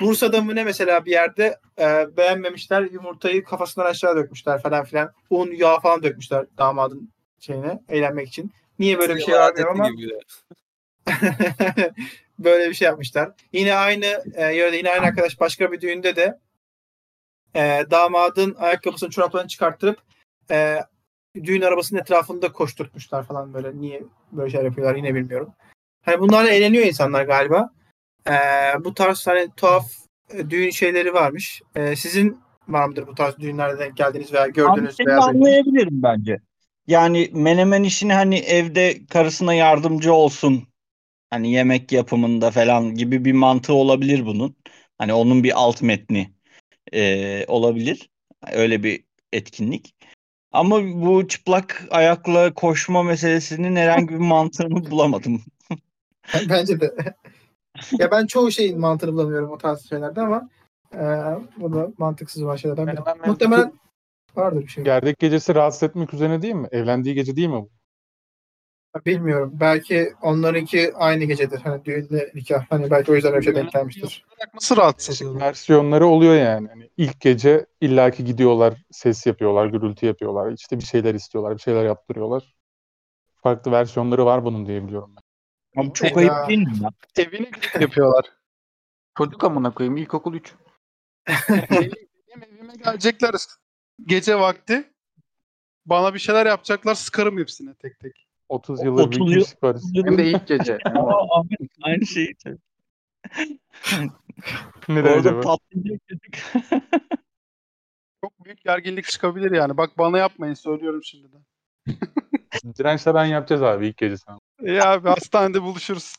Bursa'da mı ne mesela bir yerde e, beğenmemişler. Yumurtayı kafasından aşağı dökmüşler falan filan. Un, yağ falan dökmüşler damadın şeyine eğlenmek için. Niye böyle bir şey var ama. böyle bir şey yapmışlar. Yine aynı e, yörede yine aynı arkadaş başka bir düğünde de e, damadın ayakkabısını çoraplarını çıkarttırıp e, düğün arabasının etrafında koşturtmuşlar falan böyle. Niye böyle şeyler yapıyorlar yine bilmiyorum. Hani bunlarla eğleniyor insanlar galiba. Ee, bu tarz hani tuhaf e, düğün şeyleri varmış. Ee, sizin var mıdır bu tarz düğünlerde denk geldiniz veya gördünüz Seni veya anlayabilirim bence. Yani menemen işini hani evde karısına yardımcı olsun. Hani yemek yapımında falan gibi bir mantığı olabilir bunun. Hani onun bir alt metni e, olabilir. Öyle bir etkinlik. Ama bu çıplak ayakla koşma meselesinin herhangi bir mantığını bulamadım. Bence de. ya ben çoğu şeyin mantığını bulamıyorum o tarz şeylerde ama e, bu da mantıksız olan şeylerden biri. Menemen mevzusu- Muhtemelen vardır bir şey. Gerdek gecesi rahatsız etmek üzerine değil mi? Evlendiği gece değil mi bu? Bilmiyorum. Belki onlarınki aynı gecedir. Hani düğünle nikah. Hani belki o yüzden öyle şey denk gelmiştir. Nasıl rahatsız versiyonları oluyor yani. Hani ilk gece illaki gidiyorlar, ses yapıyorlar, gürültü yapıyorlar. İşte bir şeyler istiyorlar, bir şeyler yaptırıyorlar. Farklı versiyonları var bunun diye biliyorum ben. Abi çok Evet ayıp değil mi? Evine gidip yapıyorlar. Çocuk amına koyayım ilkokul 3. benim, benim evime gelecekler gece vakti. Bana bir şeyler yapacaklar sıkarım hepsine tek tek. 30 yıldır 30 bir yıl- var. Hem de ilk gece. Aa, abi, Aynı şeyi. Ne Orada acaba? Çok büyük gerginlik çıkabilir yani. Bak bana yapmayın söylüyorum şimdiden. Dirençle ben yapacağız abi ilk gece sana. İyi abi hastanede buluşuruz.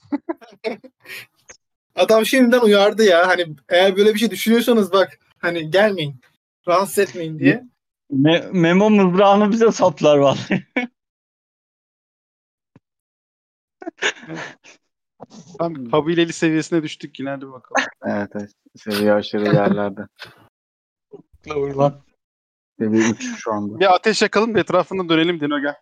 Adam şimdiden uyardı ya. Hani eğer böyle bir şey düşünüyorsanız bak hani gelmeyin. Rahatsız etmeyin diye. Me- Memo mızrağını bize saplar vallahi. Tam kabileli seviyesine düştük yine hadi bakalım. Evet evet. Seviye aşırı yerlerde. Seviye 3 şu anda. Bir ateş yakalım da etrafında dönelim Dino gel.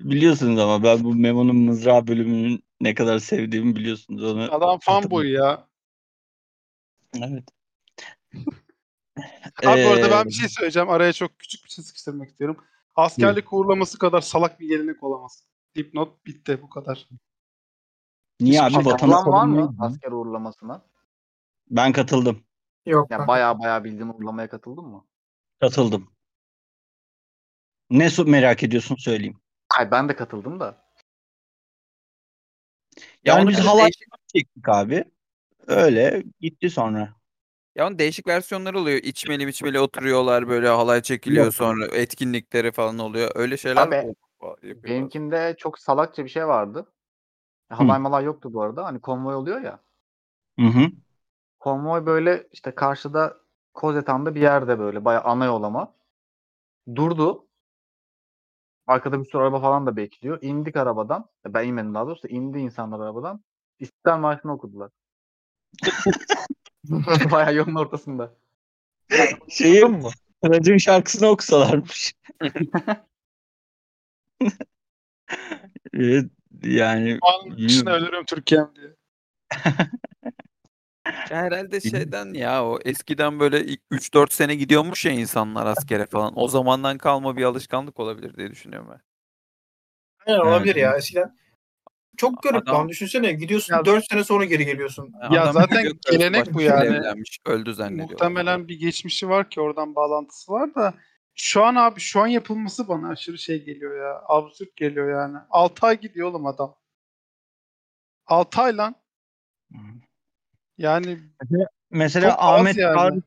Biliyorsunuz ama ben bu Memo'nun mızrağı bölümünün ne kadar sevdiğimi biliyorsunuz onu. Adam fanboy ya. Evet. Abi Ee, ben bir şey söyleyeceğim. Araya çok küçük bir şey sıkıştırmak istiyorum. Askerlik uğurlaması kadar salak bir gelenek olamaz. Dipnot bitti bu kadar. Niye abi şey vatanı Katılan var mı asker uğurlamasına? Ben katıldım. Yok. Ya ben- baya baya bildiğin uğurlamaya katıldın mı? Katıldım. Ne merak ediyorsun söyleyeyim. Ay ben de katıldım da. Ya Yani biz halay çektik abi. Öyle gitti sonra. Ya onun değişik versiyonları oluyor. İçmeli biçmeli oturuyorlar böyle halay çekiliyor Yok. sonra etkinlikleri falan oluyor. Öyle şeyler Abi, yapıyorlar. Benimkinde çok salakça bir şey vardı. Halay malay yoktu bu arada. Hani konvoy oluyor ya. Hı hı. Konvoy böyle işte karşıda Kozetan'da bir yerde böyle bayağı ana yolama. Durdu. Arkada bir sürü araba falan da bekliyor. İndik arabadan. Ben inmedim daha doğrusu. indi insanlar arabadan. İstiklal Marşı'nı okudular. bayağı yolun ortasında. Şeyi mu? Kıraç'ın şarkısını okusalarmış. evet, yani An Bilmiyorum. dışına ölürüm Türkiye'm diye. Ya herhalde şeyden ya o eskiden böyle ilk 3-4 sene gidiyormuş ya insanlar askere falan. O zamandan kalma bir alışkanlık olabilir diye düşünüyorum ben. Aynen olabilir Evet. ya. Eskiden çok garip Adam- lan. Düşünsene gidiyorsun Ya- 4 sene sonra geri geliyorsun. Ya zaten gelenek bu biriyle yani. evlenmiş, öldü zannediyor. Muhtemelen bir geçmişi var ki oradan bağlantısı var da şu an abi şu an yapılması bana aşırı şey geliyor ya. Absürt geliyor yani. 6 ay gidiyor oğlum adam. 6 ay lan. Yani mesela Ahmet yani. Çağrı,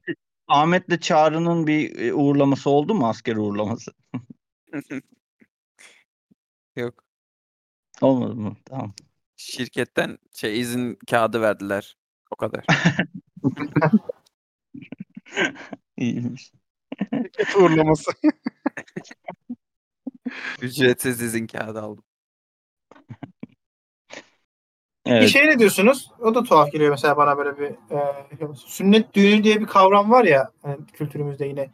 Ahmet'le Çağrı'nın bir e, uğurlaması oldu mu asker uğurlaması? Yok. Olmadı mı? Tamam. Şirketten şey izin kağıdı verdiler. O kadar. İyiymiş. şirket uğurlaması. Ücretsiz izin kağıdı aldım. Bir Evet. şey ne diyorsunuz? O da tuhaf geliyor mesela bana böyle bir e, sünnet düğünü diye bir kavram var ya hani kültürümüzde yine.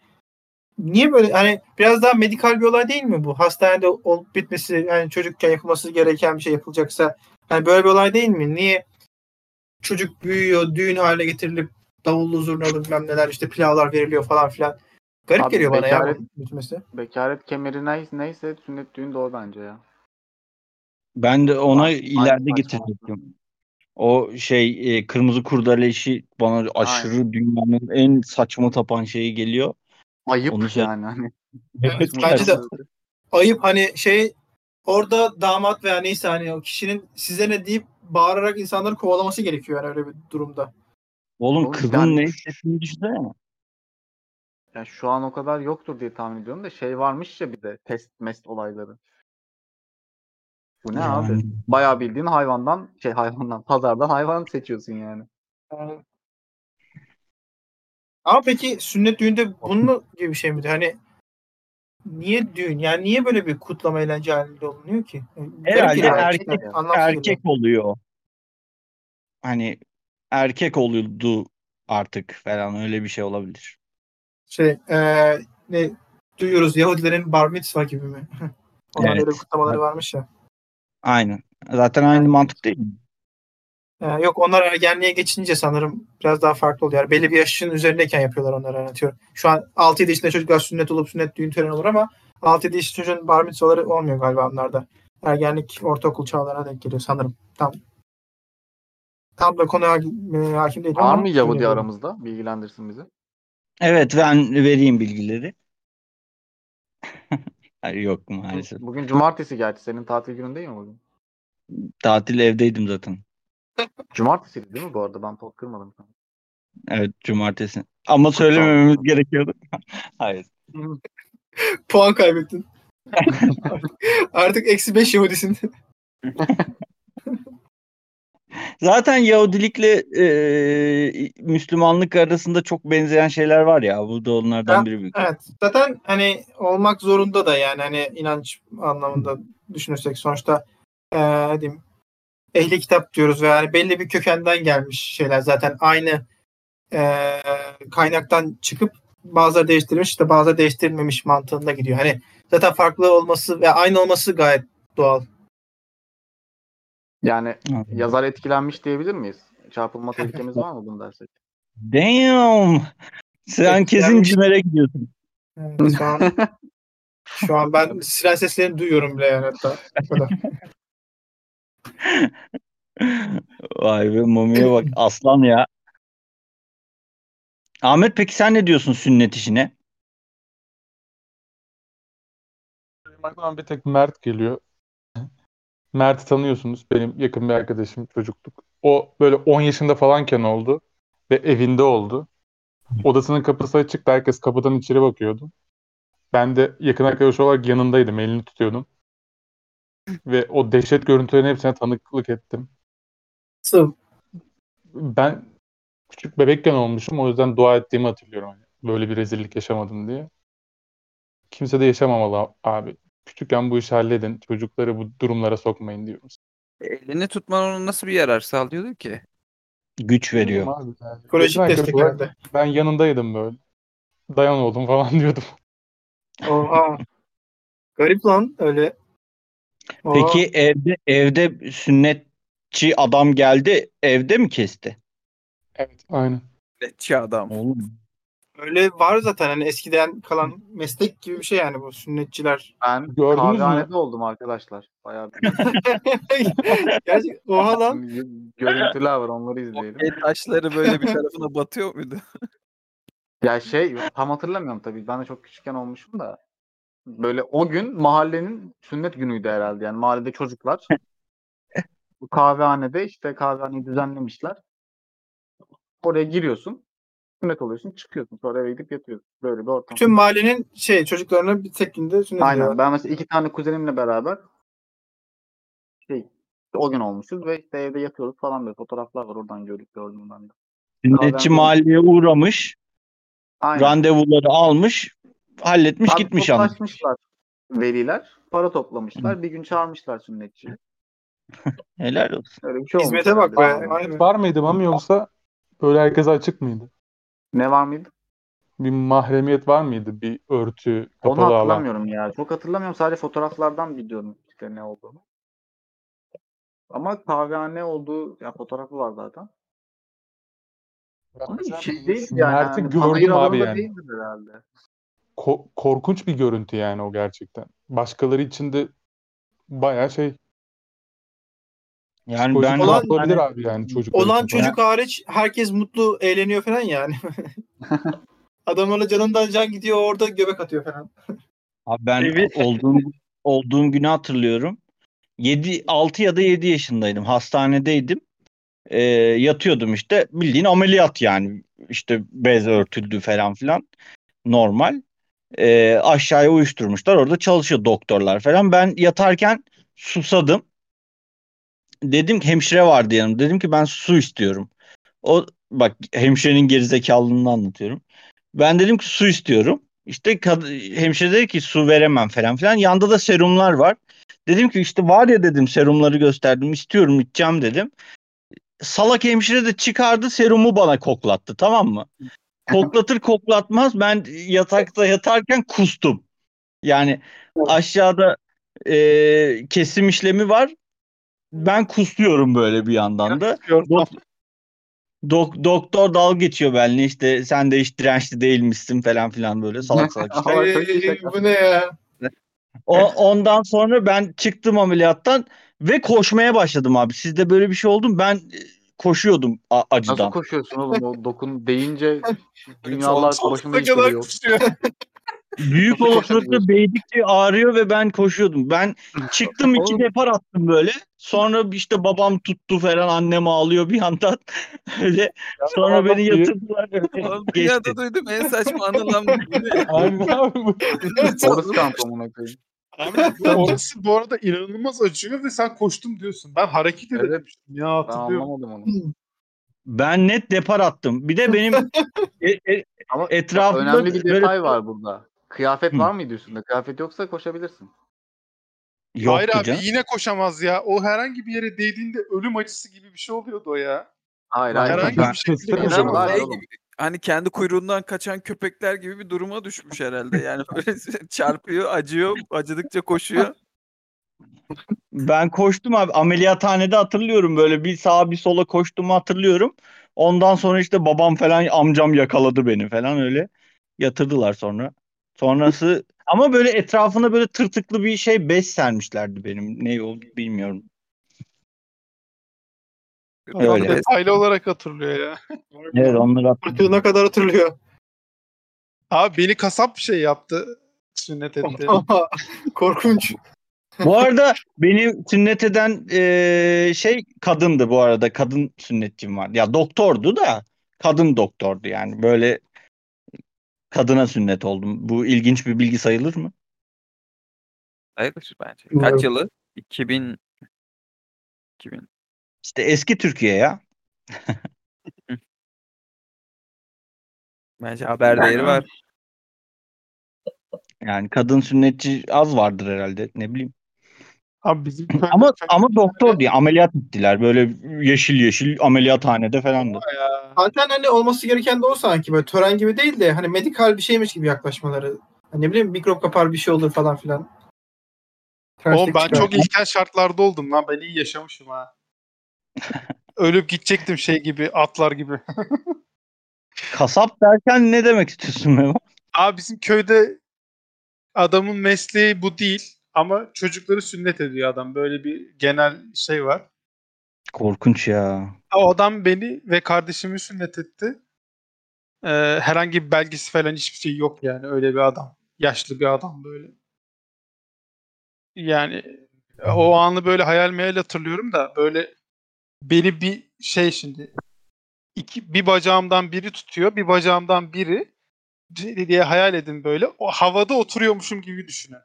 Niye böyle hani biraz daha medikal bir olay değil mi bu? Hastanede olup bitmesi yani çocukken yapılması gereken bir şey yapılacaksa hani böyle bir olay değil mi? Niye çocuk büyüyor, düğün haline getirilip davullu zurnalı bilmem neler işte pilavlar veriliyor falan filan. Garip Abi geliyor bana ya bekaret- bu bitmesi. Bekaret kemeri neyse, neyse sünnet düğün de o bence ya. Ben de ona Aynı ileride getirecektim. O şey e, kırmızı kurdele işi bana aşırı dünyanın en saçma tapan şeyi geliyor. Ayıp Onu şey- yani. Hani. Evet, bence de ayıp hani şey orada damat veya neyse hani o kişinin size ne deyip bağırarak insanları kovalaması gerekiyor yani öyle bir durumda. Oğlum Oğlum kızın yani- ne hissettiğini düşünsene. Ya şu an o kadar yoktur diye tahmin ediyorum da şey varmış ya bir de test mest olayları. Bu ne abi? Yani. Bayağı bildiğin hayvandan şey hayvandan pazardan hayvan seçiyorsun yani. Yani- Ama peki sünnet düğünde bunun gibi bir şey miydi? Hani niye düğün? Yani niye böyle bir kutlama eğlence halinde olunuyor ki? Yani Herhalde geliyor. erkek- Erkek geliyor. oluyor. Hani erkek oluyordu artık falan öyle bir şey olabilir. Şey, eee, ne duyuyoruz Yahudilerin bar mitzvah gibi mi? Onların Evet. kutlamaları varmış ya. Aynen. Zaten aynı Yani- mantık değil mi? Ee, yok onlar ergenliğe geçince sanırım biraz daha farklı oluyor. Yani belli bir yaşın üzerindeyken yapıyorlar onları anlatıyorum. Şu an 6-7 yaşında çocuklar sünnet olup sünnet düğün töreni olur ama 6-7 yaşında çocuğun bar mitzvaları olmuyor galiba onlarda. Ergenlik ortaokul çağlarına denk geliyor sanırım. Tam tam da konuya hakim, e, hakim değilim Var mı Yahudi öyle aramızda? Bilgilendirsin bizi. Evet ben vereyim bilgileri. Hayır, yok maalesef. Bugün cumartesi gerçi. Senin tatil günün değil mi bugün? Tatil evdeydim zaten. Cumartesiydi değil mi bu arada? Ben pot kırmadım. Evet cumartesi. Ama söylemememiz gerekiyordu. Hayır. Puan kaybettin. Artık eksi 5 Yahudisin. Zaten Yahudilikle e, Müslümanlık arasında çok benzeyen şeyler var ya. Bu da onlardan biri. büyük. Evet. Zaten hani olmak zorunda da yani hani inanç anlamında düşünürsek sonuçta eee ne diyeyim ehli kitap diyoruz ve yani belli bir kökenden gelmiş şeyler zaten aynı eee, kaynaktan çıkıp bazıları değiştirilmiş işte bazıları değiştirilmemiş mantığında gidiyor. Hani zaten farklı olması ve aynı olması gayet doğal. Yani Hı. yazar etkilenmiş diyebilir miyiz? Çarpılma tehlikemiz var mı bunu dersek? Damn. Sen kesin. Cimer'e gidiyorsun. Evet, şu an şu an ben siren seslerini duyuyorum bile yani hatta. Vay be Mami'ye bak aslan ya. Ahmet peki sen ne diyorsun sünnet işine? Aklıma bir tek Mert geliyor. Mert'i tanıyorsunuz. Benim yakın bir arkadaşım çocukluk. O böyle 10 yaşında falanken oldu. Ve evinde oldu. Odasının kapısı açıktı. Herkes kapıdan içeri bakıyordu. Ben de yakın arkadaş olarak yanındaydım. Elini tutuyordum. Ve o dehşet görüntülerin hepsine tanıklık ettim. Nasıl? Ben küçük bebekken olmuşum. O yüzden dua ettiğimi hatırlıyorum. Hani böyle bir rezillik yaşamadım diye. Kimse de yaşamamalı abi. Küçükken bu işi halledin. Çocukları bu durumlara sokmayın diyoruz. Elini tutman ona nasıl bir yarar sağlıyordu ki? Güç veriyor. Yani. Psikolojik arkadaş destek herhalde. Ben yanındaydım böyle. Dayan oğlum falan diyordum. Oha. Garip lan öyle. Peki evde evde sünnetçi adam geldi evde mi kesti? Evet. Aynen. Netçi adam. Oğlum. Öyle var zaten hani eskiden kalan meslek gibi bir şey yani bu sünnetçiler. Ben Gördünüz mü? kahvehanede oldum arkadaşlar. Bayağı bir Gerçek oha lan. görüntüler var onları O izleyelim. el taşları böyle bir tarafına batıyor muydu? Ya şey tam hatırlamıyorum tabii. Ben de çok küçükken olmuşum da. Böyle o gün mahallenin sünnet günüydü herhalde. Yani mahallede çocuklar bu kahvehanede işte kahvehaneyi düzenlemişler. Oraya giriyorsun. Sünnet oluyorsun, çıkıyorsun. Sonra eve gidip yatıyorsun. Böyle bir ortam. Bütün mahallenin şey çocuklarına bir tek günde sünnet Aynen. ediyorlar. Ben mesela iki tane kuzenimle beraber şey o gün olmuşuz ve işte evde yatıyoruz falan böyle fotoğraflar var oradan gördük gördüm ben de. Sünnetçi mahalleye uğramış. Aynen. Randevuları almış. Halletmiş Abi gitmiş toplaşmışlar veliler. Para toplamışlar. Bir gün çağırmışlar sünnetçiyi. Helal olsun. Öyle bir şey olmuş. Hizmete bak herhalde. be. Var mıydı mı yoksa böyle herkese açık mıydı? Ne var mıydı? Bir mahremiyet var mıydı? Bir örtü, Onu kapalı alan. hatırlamıyorum ya. Çok hatırlamıyorum. Sadece fotoğraflardan biliyorum işte ne olduğunu. Ama kahvehane olduğu ya fotoğrafı var zaten. Ama şey değil yani. Mert'i hani gördüm abi alanında yani. değildir herhalde. Ko- korkunç bir görüntü yani o gerçekten. Başkaları için de bayağı şey Yani psikolojik ben Olan- olabilir hani- abi yani çocuklar Olan için çocuk hariç herkes mutlu eğleniyor falan yani. Adamlara canından can gidiyor orada göbek atıyor falan. Abi ben olduğum olduğum günü hatırlıyorum. 7 6 ya da 7 yaşındaydım. Hastanedeydim. Ee, yatıyordum işte. Bildiğin ameliyat yani. İşte bez örtüldü falan filan. Normal. Ee, aşağıya uyuşturmuşlar. Orada çalışıyor doktorlar falan. Ben yatarken susadım. Dedim ki hemşire vardı yanımda. Dedim ki ben su istiyorum. O bak hemşirenin gerizekalılığını anlatıyorum. Ben dedim ki su istiyorum. İşte kad- hemşire dedi ki su veremem falan filan. Yanda da serumlar var. Dedim ki işte var ya dedim serumları gösterdim. istiyorum içeceğim dedim. Salak hemşire de çıkardı serumu bana koklattı tamam mı? Koklatır koklatmaz ben yatakta yatarken kustum. Yani aşağıda e, kesim işlemi var. Ben kusuyorum böyle bir yandan da. Dok- dok- doktor dal geçiyor benimle işte sen de hiç dirençli değilmişsin falan filan böyle salak salak. Ama Ay, bu ne ya? O, ondan sonra ben çıktım ameliyattan ve koşmaya başladım abi. Sizde böyle bir şey oldu mu? Ben koşuyordum a- Nasıl acıdan. koşuyorsun oğlum? O dokun deyince dünyalar Sonsuza başıma kadar yıkılıyor. kusuyor. Büyük Nasıl olasılıkla beydikçe ağrıyor ve ben koşuyordum. Ben çıktım iki depar attım böyle. Sonra işte babam tuttu falan annem ağlıyor bir yandan. Öyle. Sonra beni yatırdılar. Öyle Oğlum geçti. dünyada duydum en saçma anı lan bu. Bu ne? Aynen abi amına koyayım. Abi bu- orası bu arada inanılmaz acıyor ve sen koştum diyorsun. Ben hareket Evet. edememiştim ya Ben hatırlıyorum. anlamadım onu. Ben net depar attım. Bir de benim e- e- Ama Etrafında önemli bir böyle- detay var burada. Kıyafet Hı. var mıydı üstünde? Kıyafet yoksa koşabilirsin. Hayır yoktu abi canım. yine koşamaz ya. O herhangi bir yere değdiğinde ölüm acısı gibi bir şey oluyordu o ya. Hayır Ben- hayır. Herhangi ben- bir şekilde koşamaz. Hani kendi kuyruğundan kaçan köpekler gibi bir duruma düşmüş herhalde. Yani böyle çarpıyor, acıyor, acıdıkça koşuyor. Ben koştum abi ameliyathanede hatırlıyorum böyle bir sağa bir sola koştuğumu hatırlıyorum. Ondan sonra işte babam falan amcam yakaladı beni falan öyle yatırdılar sonra. Sonrası ama böyle etrafına böyle tırtıklı bir şey bez sermişlerdi benim. Ne oldu bilmiyorum. Adam Öyle. detaylı olarak hatırlıyor ya. Evet onları hatırlıyorum. Fırtına kadar hatırlıyor. Abi beni kasap bir şey yaptı. Sünnet etti. Korkunç. Bu arada beni sünnet eden eee, şey kadındı bu arada. Kadın sünnetçim var. Ya doktordu da kadın doktordu yani. Böyle kadına sünnet oldum. Bu ilginç bir bilgi sayılır mı? Sayılır bence. Kaç yılı? 2000 2000. İşte eski Türkiye ya. Bence haber değeri var. Yani kadın sünnetçi az vardır herhalde ne bileyim. Abi bizim Ama ama doktor diye ameliyat ettiler. Böyle yeşil yeşil ameliyathanede falandı. ya. Zaten hani olması gereken de o sanki böyle tören gibi değil de hani medikal bir şeymiş gibi yaklaşmaları. Hani ne bileyim mikrop kapar bir şey olur falan filan. Oğlum ben çıkar. çok ilkel şartlarda oldum lan. Ben iyi yaşamışım ha. Ölüp gidecektim şey gibi, atlar gibi. Kasap derken ne demek istiyorsun Memo? Abi bizim köyde adamın mesleği bu değil ama çocukları sünnet ediyor adam. Böyle bir genel şey var. Korkunç ya. O adam beni ve kardeşimi sünnet etti. Ee, herhangi bir belgesi falan hiçbir şey yok yani öyle bir adam. Yaşlı bir adam böyle. Yani o anı böyle hayal meyal hatırlıyorum da böyle beni bir şey şimdi iki bir bacağımdan biri tutuyor, bir bacağımdan biri diye hayal edin böyle. O havada oturuyormuşum gibi düşünün.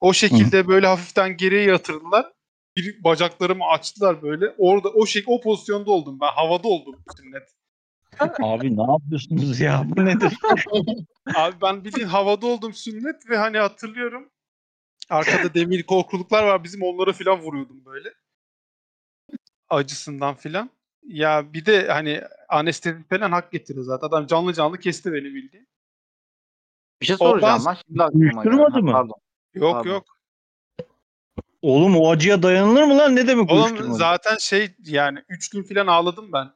O şekilde böyle hafiften geriye yatırdılar. Bir bacaklarımı açtılar böyle. Orada o şey o pozisyonda oldum ben. Havada oldum sünnet. Abi ne yapıyorsunuz ya? Bu nedir? Abi ben bildiğin havada oldum sünnet ve hani hatırlıyorum. Arkada demir korkuluklar var. Bizim onlara filan vuruyordum böyle. Acısından filan. Ya bir de hani anestezi falan hak getiriyor zaten. Adam canlı canlı kesti beni bildiğin. Bir şey Ondan soracağım lan şimdi aklıma. Uyuşturmadı mı? Pardon. Yok Pardon. yok. Oğlum o acıya dayanılır mı lan? Ne demek Oğlum zaten şey yani 3 gün filan ağladım ben.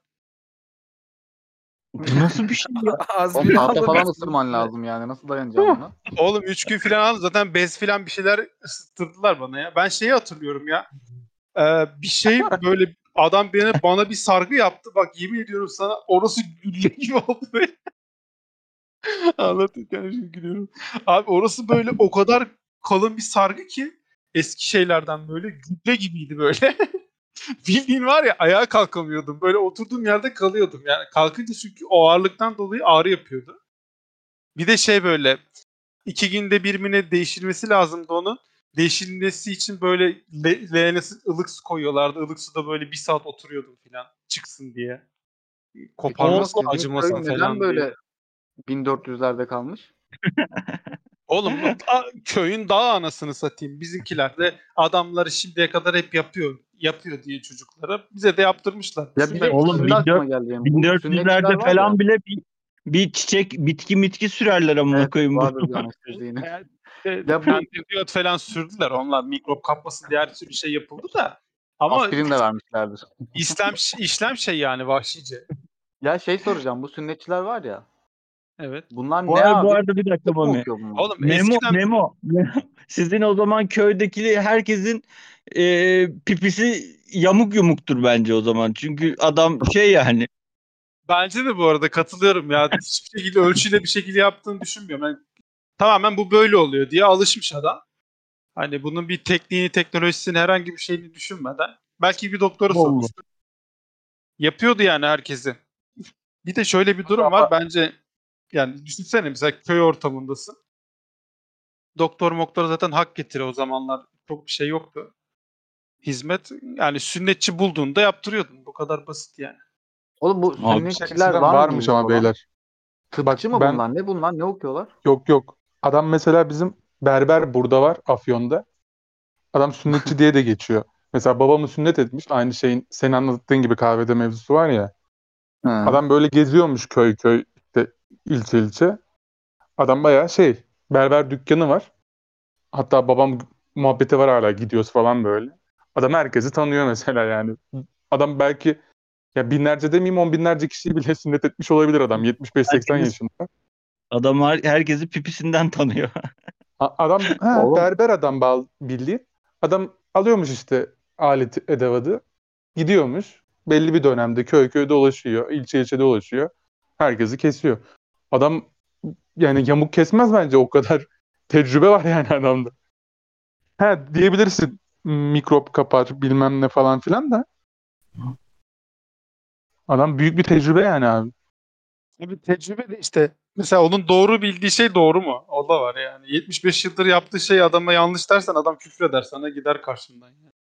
Bu nasıl bir şey ya? Az Oğlum bir tahta falan ısırman lazım yani. Nasıl dayanacağım buna? Oğlum 3 gün filan ağladım. Zaten bez filan bir şeyler ısıttırdılar bana ya. Ben şeyi hatırlıyorum ya. Ee, bir şey böyle adam bana, bana bir sargı yaptı. Bak yemin ediyorum sana orası gülle gibi oldu böyle. Anlatırken şimdi gülüyorum. Abi orası böyle o kadar kalın bir sargı ki eski şeylerden böyle gübre gibiydi böyle. Bildiğin var ya ayağa kalkamıyordum. Böyle oturduğum yerde kalıyordum. Yani kalkınca çünkü o ağırlıktan dolayı ağrı yapıyordu. Bir de şey böyle iki günde bir değişilmesi lazımdı onun. Değişilmesi için böyle le- leğene ılık su koyuyorlardı. Ilık suda böyle bir saat oturuyordum falan çıksın diye. Koparmasın Sizin acımasın neden falan böyle diye. 1400'lerde kalmış? Oğlum bu da- köyün dağ anasını satayım. Bizimkiler de adamları şimdiye kadar hep yapıyor. Yapıyor diye çocuklara. Bize de yaptırmışlar. Ya bir de Oğlum, şimdi aklıma 1400 geldi benim. Bu sünnetçiler 1400'lerde var falan ya, bile bir, bir çiçek bitki mitki sürerler amına Evet, koyayım. vardır de Ya bu- falan sürdüler. Onlar mikrop kapmasın diye her sürü şey yapıldı da. Ama Aspirin de vermişlerdir. İslam işlem şey yani vahşice. Ya şey soracağım bu sünnetçiler var ya. Evet. Bunlar Bu, ne arada, abi? bu arada bir dakika Mami. Oğlum Memo, eskiden Memo. Sizin o zaman köydeki herkesin e, pipisi yamuk yumuktur bence o zaman. Çünkü adam şey yani. bence de bu arada katılıyorum ya. Hiçbir şekilde ölçüyle bir şekilde yaptığını düşünmüyorum. Yani tamamen bu böyle oluyor diye alışmış adam. Hani bunun bir tekniğini, teknolojisini herhangi bir şeyini düşünmeden belki bir doktora Vallahi. sormuştur. Yapıyordu yani herkesi. Bir de şöyle bir durum var bence yani düşünsene mesela köy ortamındasın. Doktor moktor zaten hak getire o zamanlar. Çok bir şey yoktu. Hizmet yani sünnetçi bulduğunda yaptırıyordun. Bu kadar basit yani. Oğlum bu sünnetçiler Eskiden var varmış ama beyler. Tıpçı mı ben- bunlar? Ne bunlar? Ne okuyorlar? Yok yok. Adam mesela bizim berber burada var Afyon'da. Adam sünnetçi diye de geçiyor. Mesela babamı sünnet etmiş. Aynı şeyin senin anlattığın gibi kahvede mevzusu var ya. Ha. Adam böyle geziyormuş köy köy işte ilçe ilçe. Adam bayağı şey berber dükkanı var. Hatta babam muhabbeti var hala gidiyoruz falan böyle. Adam herkesi tanıyor mesela yani. Adam belki ya binlerce demeyeyim on binlerce kişiyi bile sünnet etmiş olabilir adam 75-80 Herkes- yaşında. Adam her- herkesi pipisinden tanıyor. A- Adam ha, Oğlum. berber adam bal bildiğin. Adam alıyormuş işte alet edevatı. Gidiyormuş. Belli bir dönemde köy köy dolaşıyor. ilçe ilçe dolaşıyor. Herkesi kesiyor. Adam yani yamuk kesmez bence o kadar tecrübe var yani adamda. Ha diyebilirsin mikrop kapar bilmem ne falan filan da. Adam büyük bir tecrübe yani abi. Abi tecrübe de işte mesela onun doğru bildiği şey doğru mu? O da var yani. 75 yıldır yaptığı şey adama yanlış dersen adam küfreder sana gider karşından. Yani.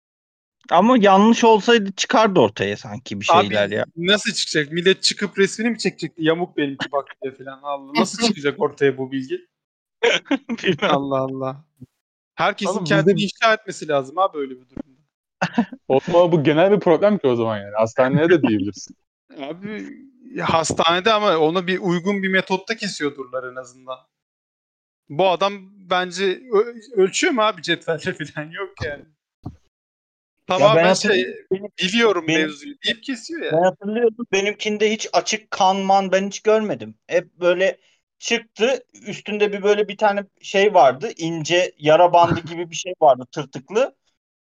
Ama yanlış olsaydı çıkardı ortaya sanki bir şeyler Abi ya. nasıl çıkacak? Millet çıkıp resmini mi çekecekti? Yamuk benimki bak diye falan. Allah. Nasıl çıkacak ortaya bu bilgi? Allah Allah. Herkesin Oğlum kendini bizim- inşa etmesi lazım ha böyle bir durumda. O, bu genel bir problem ki o zaman yani. Hastaneye de diyebilirsin. Abi hastanede ama onu bir uygun bir metotta kesiyordurlar en azından. Bu adam bence ölçüyor mu abi cetvelle falan yok yani. Tamamen ben şey hatırlıyorum, benim- biliyorum benim- mevzuyu deyip kesiyor ya. Ben hatırlıyorum. Benimkinde hiç açık kanman ben hiç görmedim. Hep böyle çıktı. Üstünde bir böyle bir tane şey vardı. ince yara bandı gibi bir şey vardı tırtıklı.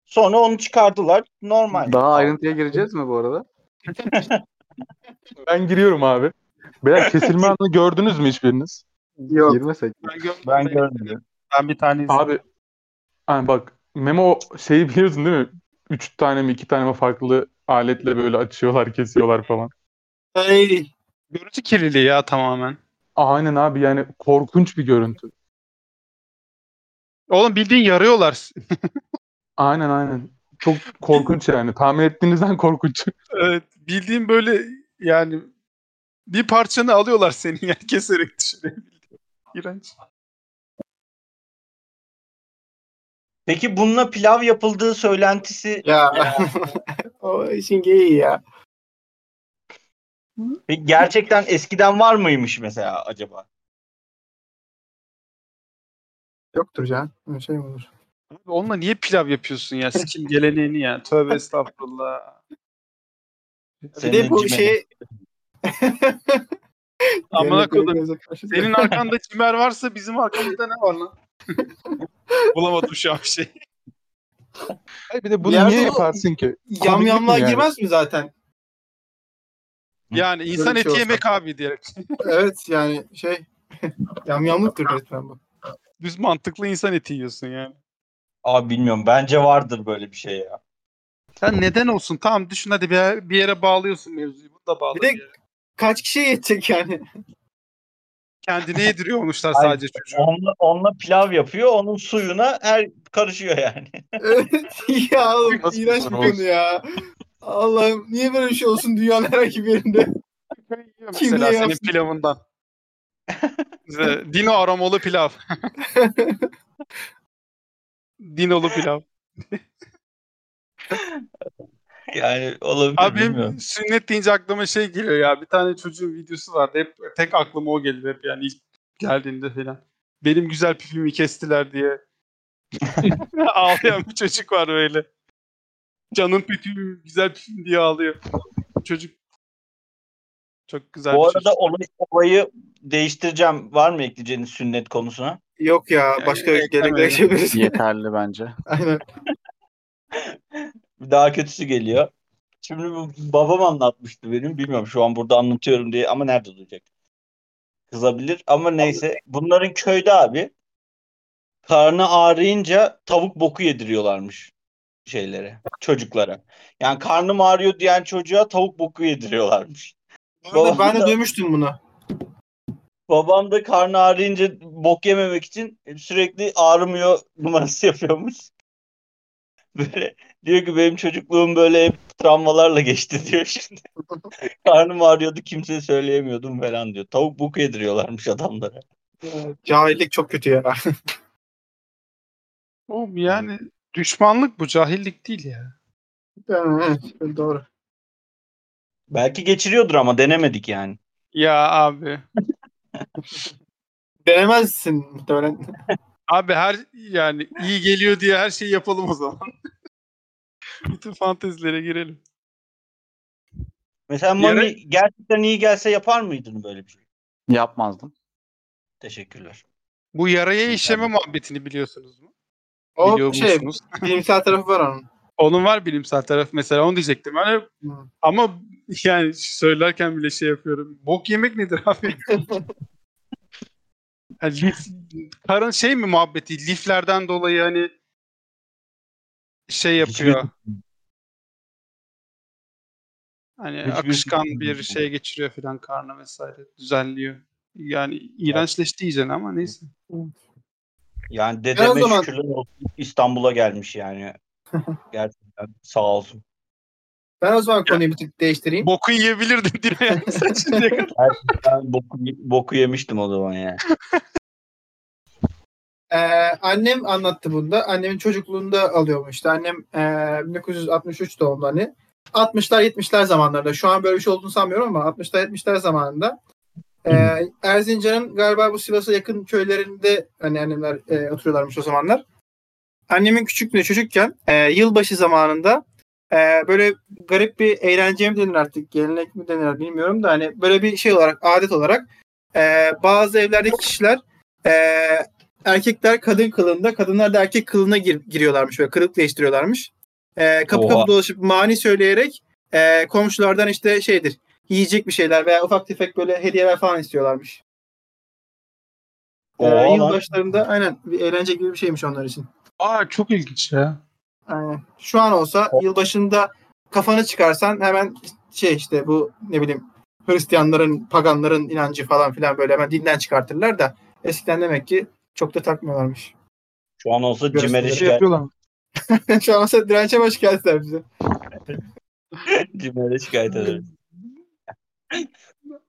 Sonra onu çıkardılar. Normal. Daha ayrıntıya gireceğiz mi bu arada? Ben giriyorum abi. Beyler kesilme anını gördünüz mü hiçbiriniz? Yok. Girmesek. Ben, gör- Ben ben, görmedim. ben bir tane izledim. Abi hani bak Memo şeyi biliyorsun değil mi? Üç tane mi iki tane mi farklı aletle böyle açıyorlar kesiyorlar falan. Hey. Görüntü kirliliği ya tamamen. Aynen abi yani korkunç bir görüntü. Oğlum bildiğin yarıyorlar. Aynen aynen. Çok korkunç yani. Tahmin ettiğinizden korkunç. evet, bildiğin böyle yani bir parçanı alıyorlar senin yani keserek düşürebildiğin. İğrenç. Peki bununla pilav yapıldığı söylentisi Ya. o işin geyiği ya. Peki gerçekten eskiden var mıymış mesela acaba? Yoktur can. Öyle şey mi olur? Abi onunla niye pilav yapıyorsun ya? Sikim geleneğini ya. Tövbe estağfurullah. Bir Senin de bu şey Amına kodum. Senin arkanda cimer varsa bizim arkamızda ne var lan? Bulamadım şu an bir şey. Hayır, bir de bunu Ya niye bu- yaparsın ki? Yamyamlığa Komiklik mi yani? girmez mi zaten? Yani insan bir şey eti olsa. yemek abi diyerek. Evet yani şey yamyamlıktır resmen bu. Düz mantıklı insan eti yiyorsun yani. Abi bilmiyorum. Bence vardır böyle bir şey ya. Ya neden olsun? Tamam düşün hadi bir bir yere bağlıyorsun mevzuyu. Bunu da bağla. Bir de- bir. Kaç kişiye yetecek yani? Kendine yediriyormuşlar sadece çocuğu. Onunla, onunla pilav yapıyor. Onun suyuna her karışıyor yani. Evet. ya oğlum Nasıl iğrenç bir konu ya. Allah'ım niye böyle bir şey olsun dünyanın herhangi bir yerinde? Kim Mesela senin yapsın? pilavından. Dino aromalı pilav. Dinolu pilav. Yani olabilir Abi bilmiyorum. sünnet deyince aklıma şey geliyor ya. Bir tane çocuğun videosu vardı. Hep tek aklıma o gelir hep yani ilk geldiğinde falan. Benim güzel pipimi kestiler diye. Ağlayan bir çocuk var böyle. Canım pipim, güzel pipim diye ağlıyor. Çocuk çok güzel Bu bir arada çocuk. olay, olayı değiştireceğim. Var mı ekleyeceğiniz sünnet konusuna? Yok ya başka Yani geleneklere geçebiliriz. Yeterli bence. Aynen. Daha kötüsü geliyor. Şimdi bu babam anlatmıştı benim. Bilmiyorum şu an burada anlatıyorum diye ama nerede duyacak? Kızabilir ama neyse. Bunların köyde abi karnı ağrıyınca tavuk boku yediriyorlarmış şeylere, çocuklara. Yani karnım ağrıyor diyen çocuğa tavuk boku yediriyorlarmış. Arada ben de Babam da- duymuştum bunu. Babam da karnı ağrıyınca bok yememek için sürekli ağrımıyor numarası yapıyormuş. Böyle diyor ki benim çocukluğum böyle hep travmalarla geçti diyor şimdi. Karnım ağrıyordu kimseye söyleyemiyordum falan diyor. Tavuk boku yediriyorlarmış adamlara. Cahillik çok kötü ya. Oğlum yani düşmanlık bu cahillik değil ya. evet doğru. Belki geçiriyordur ama denemedik yani. Ya abi. Denemezsin muhtemelen. Abi her yani iyi geliyor diye her şeyi yapalım o zaman. Bütün fantezilere girelim. Mesela Mami gerçekten iyi gelse yapar mıydın böyle bir şey? Yapmazdım. Teşekkürler. Bu yaraya işleme muhabbetini biliyorsunuz mu? O Biliyor şey musunuz? bilimsel tarafı var onun. Onun var bilimsel tarafı mesela onu diyecektim. Yani Hı. ama yani söylerken bile şey yapıyorum. Bok yemek nedir abi? Yani lif- karın şey mi muhabbeti? Liflerden dolayı hani şey yapıyor. Hani Hiçbir akışkan bir şey geçiriyor filan karnı vesaire düzenliyor. Yani iğrençleşti iyice ama neyse. Yani dedeme zaman- şükürler olsun İstanbul'a gelmiş yani. Gerçekten sağ olsun. Ben o zaman konuyu bir tık değiştireyim. Boku yiyebilirdin değil mi? Sen şimdiye kadar. Ben boku, boku yemiştim o zaman yani. Ee, annem anlattı bunda. Annemin çocukluğunda alıyormuş. İşte annem ee, 1963 doğumlu hani. 60'lar 70'ler zamanlarında. Şu an böyle bir şey olduğunu sanmıyorum ama 60'lar 70'ler zamanında ee, Erzincan'ın galiba bu Sivas'a yakın köylerinde hani annemler ee, oturuyorlarmış o zamanlar. Annemin küçüklüğünde çocukken ee, yılbaşı zamanında ee, böyle garip bir eğlence mi denir artık gelenek mi denir bilmiyorum da hani böyle bir şey olarak adet olarak ee, bazı evlerdeki kişiler ee, erkekler kadın kılığında, kadınlar da erkek kılığına gir- giriyorlarmış ve kılık değiştiriyorlarmış. Ee, kapı Oha. kapı dolaşıp mani söyleyerek e, komşulardan işte şeydir, yiyecek bir şeyler veya ufak tefek böyle hediyeler falan istiyorlarmış. Ee, yılbaşlarında aynen bir eğlence gibi bir şeymiş onlar için. Aa çok ilginç ya. Aynen. Şu an olsa yılbaşında kafanı çıkarsan hemen şey işte bu ne bileyim Hristiyanların, paganların inancı falan filan böyle hemen dinden çıkartırlar da eskiden demek ki çok da takmıyorlarmış. Şu an olsa Şey şikayet? Şu an olsa dirençe baş geldiler bize. Cimer'e şikayet ederiz.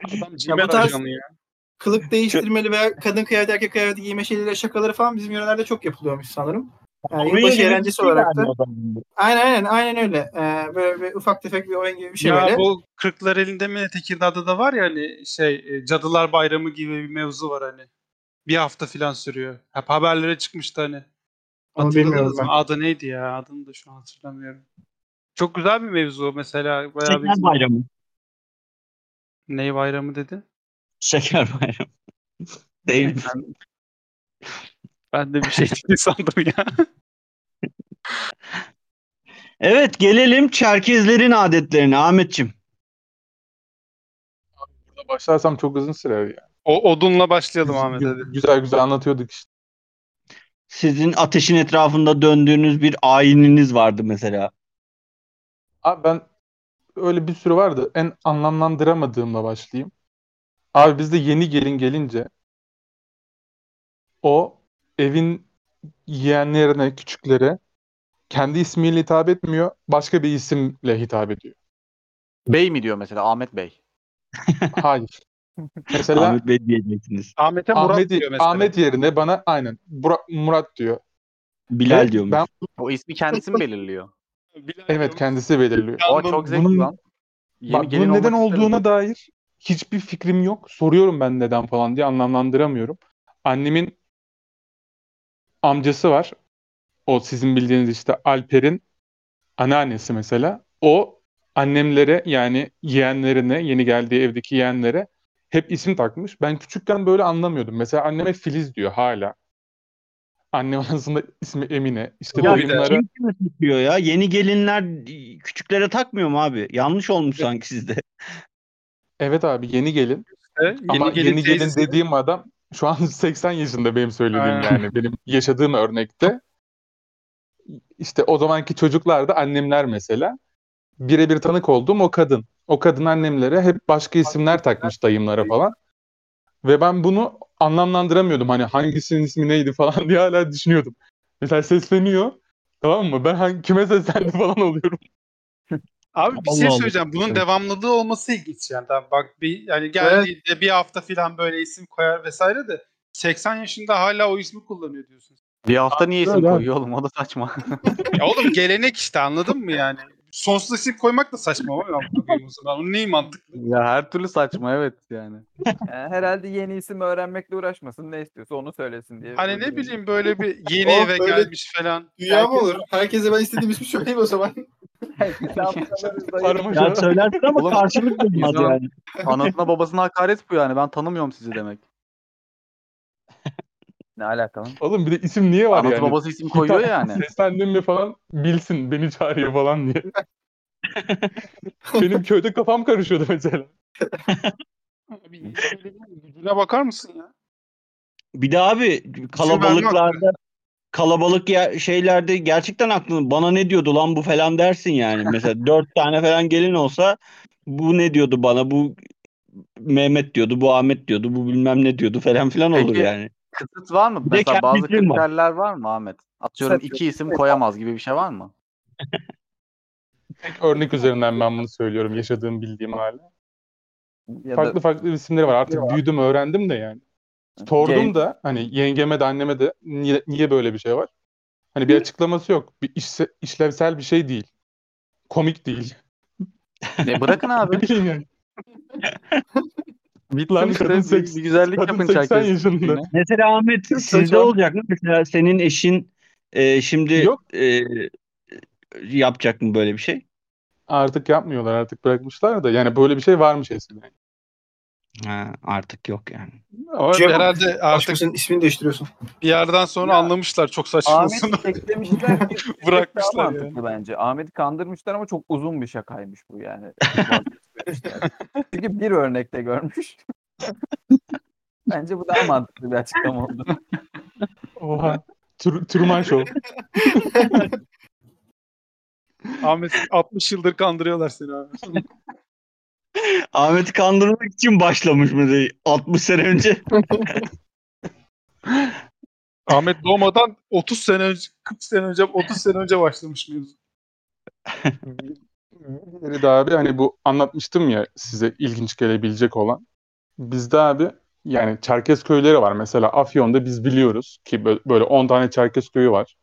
Adam cimer ajanı ya. Kılık değiştirmeli veya kadın kıyafeti erkek kıyafeti giyme şeyleri şakaları falan bizim yörelerde çok yapılıyormuş sanırım. Yani Oyun yılbaşı eğlencesi olarak yani da. Aynen aynen aynen öyle. Ee, böyle bir ufak tefek bir oyun gibi bir şey ya böyle. bu Kırklar elinde mi Tekirdağ'da da var ya hani şey e, Cadılar Bayramı gibi bir mevzu var hani. Bir hafta filan sürüyor. Hep haberlere çıkmıştı hani. Onu bilmiyorum ben. Adı neydi ya? Adını da şu an hatırlamıyorum. Çok güzel bir mevzu mesela. Bayağı Şeker bir... bayramı. Ney bayramı dedin? Şeker bayramı. Değil mi? Ben, de bir şey dedi sandım ya. Evet gelelim Çerkezlerin adetlerine Ahmetçim. Burada başlarsam çok uzun sürer ya. O odunla başlayalım Ahmet hadi. Güzel güzel anlatıyorduk işte. sizin ateşin etrafında döndüğünüz bir ayininiz vardı mesela. Abi ben öyle bir sürü vardı. En anlamlandıramadığımla başlayayım. Abi bizde yeni gelin gelince o evin yeğenlerine, küçüklere kendi ismiyle hitap etmiyor. Başka bir isimle hitap ediyor. Bey mi diyor mesela Ahmet Bey? Hayır. Mesela Ahmet Bey diyeceksiniz. Ahmet'e Murat Ahmet, diyor mesela. Ahmet yerine bana aynen Bura- Murat diyor. Bilal Evet, diyormuş. Ben, O ismi kendisi mi belirliyor? Bilal evet diyormuş. kendisi belirliyor. O çok zevkli Bunun- lan. Yeni Bak bunun neden isterim. olduğuna dair hiçbir fikrim yok. Soruyorum ben neden falan diye anlamlandıramıyorum. Annemin amcası var. O sizin bildiğiniz işte Alper'in anneannesi mesela. O annemlere yani yeğenlerine, yeni geldiği evdeki yeğenlere hep isim takmış. Ben küçükken böyle anlamıyordum. Mesela anneme Filiz diyor hala. Annem aslında ismi Emine. İşte Ya dayımlara kim kime takıyor ya? Yeni gelinler küçüklere takmıyor mu abi? Yanlış olmuş sanki sizde. evet abi yeni gelin. Yeni Ama gelin yeni gelin dediğim adam şu an 80 yaşında benim söylediğim Aynen. yani. Benim yaşadığım örnekte. İşte o zamanki çocuklar da annemler mesela. Birebir tanık olduğum o kadın. O kadın annemlere hep başka isimler takmış dayımlara falan. Ve ben bunu anlamlandıramıyordum. Hani hangisinin ismi neydi falan diye hala düşünüyordum. Mesela sesleniyor. Tamam mı? Ben hangi, kime seslendi falan oluyorum. Abi bir Allah şey Allah. söyleyeceğim. Bunun Evet. devamlılığı olması ilginç yani. Tamam, bak bir yani geldiğinde bir hafta falan böyle isim koyar vesaire de 80 yaşında hala o ismi kullanıyor diyorsunuz. Bir hafta niye isim Öyle koyuyor oğlum? O da saçma. Ya oğlum gelenek işte anladın mı yani? Sonsuz isim koymak da saçma ama ben. Onun neyi mantıklı? ya her türlü saçma evet yani. Yani herhalde yeni isim öğrenmekle uğraşmasın. Ne istiyorsa onu söylesin diye. Hani ne bileyim böyle bir yeni eve gelmiş falan. Dünya mı olur? Herkese ben istediğim ismi söyleyeyim o zaman. Karmaşa. Ya söylersin ama Oğlum, karşılık bulmaz insan- yani. Anasına babasına hakaret bu yani. Ben tanımıyorum sizi demek. Ne alakalı? Oğlum bir de isim niye var Anası yani? babası isim koyuyor yani. Seslendim mi falan bilsin beni çağırıyor falan diye. Benim köyde kafam karışıyordu mesela. Abi söylemenin gücüne bakar mısın ya? Bir de abi kalabalıklarda kalabalık ya, şeylerde gerçekten aklın bana ne diyordu lan bu falan dersin yani. Mesela dört tane falan gelin olsa bu ne diyordu bana bu Mehmet diyordu bu Ahmet diyordu bu bilmem ne diyordu falan filan olur Peki, yani. Kısıt var mı? Bir Mesela bazı kendisi var. kriterler var mı Ahmet? Atıyorum Kısıt iki isim koyamaz gibi bir şey var mı? Tek örnek üzerinden ben bunu söylüyorum yaşadığım bildiğim hale. Ya Farklı da farklı isimleri var. Artık büyüdüm öğrendim de yani. Sordum da hani yengeme de anneme de niye, niye böyle bir şey var? Hani bir açıklaması yok. Bir işse- işlevsel bir şey değil. Komik değil. E bırakın abi. Ne bileyim yani. Lan işte. kadın Bir- seks- bir güzellik kadın yapın 80 çerkez yaşında. Mesela Ahmet sizde saçma. olacak mı? Mesela senin eşin e, şimdi Yok. e, yapacak mı böyle bir şey? Artık yapmıyorlar. Artık bırakmışlar da. Yani böyle bir şey varmış eskiden. Ha, artık yok yani. Ama Cem, herhalde artık Başkasının ismini değiştiriyorsun. bir yerden sonra Ya, anlamışlar çok saçma olsun. Ahmet'i teklemişler. Bırakmışlar yani. mantıklı bence. Ahmet'i kandırmışlar ama çok uzun bir şakaymış bu yani. Çünkü bir örnekte görmüş. bence bu daha mantıklı bir açıklama oldu. Oha. Tur Truman Show. Ahmet 60 yıldır kandırıyorlar seni abi. Ahmet'i kandırmak için başlamış mı? 60 sene önce. Ahmet doğmadan 30 sene önce 40 sene önce 30 sene önce başlamış mevzu. Biri de abi hani bu anlatmıştım ya size ilginç gelebilecek olan. Bizde abi yani Çerkez köyleri var. Mesela Afyon'da biz biliyoruz ki bö- böyle 10 tane Çerkez köyü var.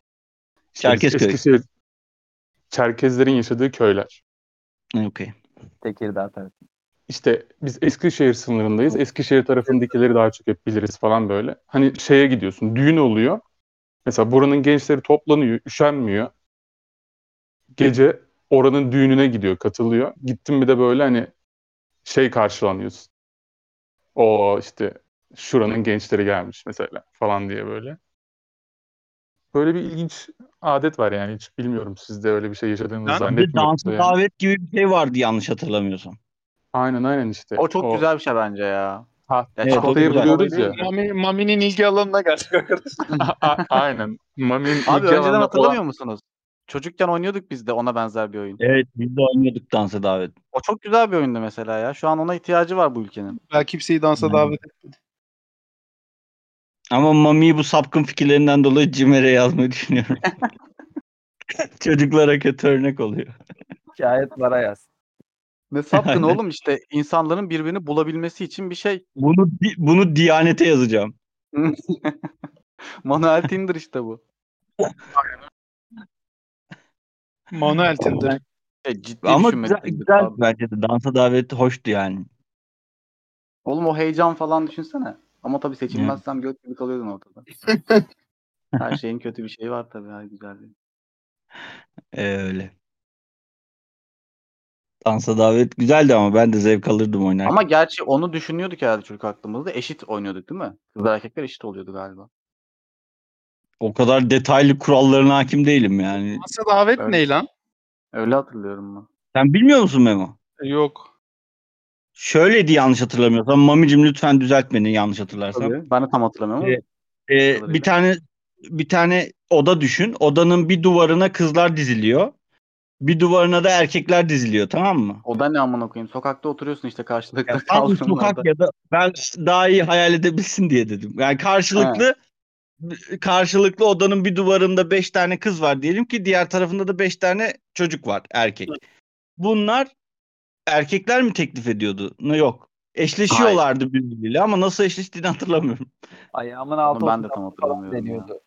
İşte Çerkezköy. Eskişehir- Çerkezlerin yaşadığı köyler. Okey. Tekirdağ tarafı. İşte biz Eskişehir sınırındayız. Eskişehir tarafındakileri daha çok hep biliriz falan böyle. Hani şeye gidiyorsun, düğün oluyor. Mesela buranın gençleri toplanıyor, üşenmiyor. Gece oranın düğününe gidiyor, katılıyor. Gittim bir de böyle hani şey karşılanıyorsun. O işte şuranın gençleri gelmiş mesela falan diye böyle. Böyle bir ilginç adet var yani hiç bilmiyorum sizde öyle bir şey yaşadığınızı Yani zannetmiyorum. danslı yani. davet gibi bir şey vardı yanlış hatırlamıyorsam. Aynen aynen işte. O çok güzel bir şey bence ya. Ha, Ya Evet, o çikolatayı buluyoruz ya. Mami, Mami'nin ilgi alanına geldik arkadaşlar. Aynen. Mami'nin Abi ilgi önceden alanına hatırlamıyor olan- musunuz? Çocukken oynuyorduk biz de ona benzer bir oyun. Evet biz de oynuyorduk dansa davet. O çok güzel bir oyundu mesela ya. Şu an ona ihtiyacı var bu ülkenin. Ben kimseyi dansa davet etmedim. Ama Mami'yi bu sapkın fikirlerinden dolayı Cimer'e yazmayı düşünüyorum. Çocuklara kötü örnek oluyor. Şayet bana yaz. Ne sapkın oğlum işte insanların birbirini bulabilmesi için bir şey. Bunu bunu Diyanet'e yazacağım. Manuel Tinder işte bu. Manuel Tinder. E, ciddi Ama güzel, güzel bence de dansa davet hoştu yani. Oğlum o heyecan falan düşünsene. Ama tabii seçilmezsem göt gibi kalıyordun ortada. Her şeyin kötü bir şeyi var tabii. Her güzel değil. Ee, öyle. Dansa davet güzeldi ama ben de zevk alırdım oynarken. Ama gerçi onu düşünüyorduk herhalde çocuk aklımızda. Eşit oynuyorduk değil mi? Kızlar erkekler eşit oluyordu galiba. O kadar detaylı kurallarına hakim değilim yani. Dansa davet Evet. ne lan? Öyle hatırlıyorum ben. Sen bilmiyor musun Memo? Yok. Şöyleydi yanlış hatırlamıyorsam. Mamicim lütfen düzelt beni yanlış hatırlarsam. Tabii. Ben de tam hatırlamıyorum. Ee, Kadarıyla. bir tane bir tane oda düşün. Odanın bir duvarına kızlar diziliyor. Bir duvarına da erkekler diziliyor tamam mı? O da ne amına koyayım. Sokakta oturuyorsun işte karşılıklı Ya tam sokak ya da ben daha iyi hayal edebilsin diye dedim. Yani karşılıklı karşılıklı odanın bir duvarında beş tane kız var diyelim ki diğer tarafında da beş tane çocuk var erkek. Bunlar erkekler mi teklif ediyordu? Ne yok. Eşleşiyorlardı birbiriyle ama nasıl eşleştiğini hatırlamıyorum. Ayağımın altı Onu ben de tam hatırlamıyorum deniyordu.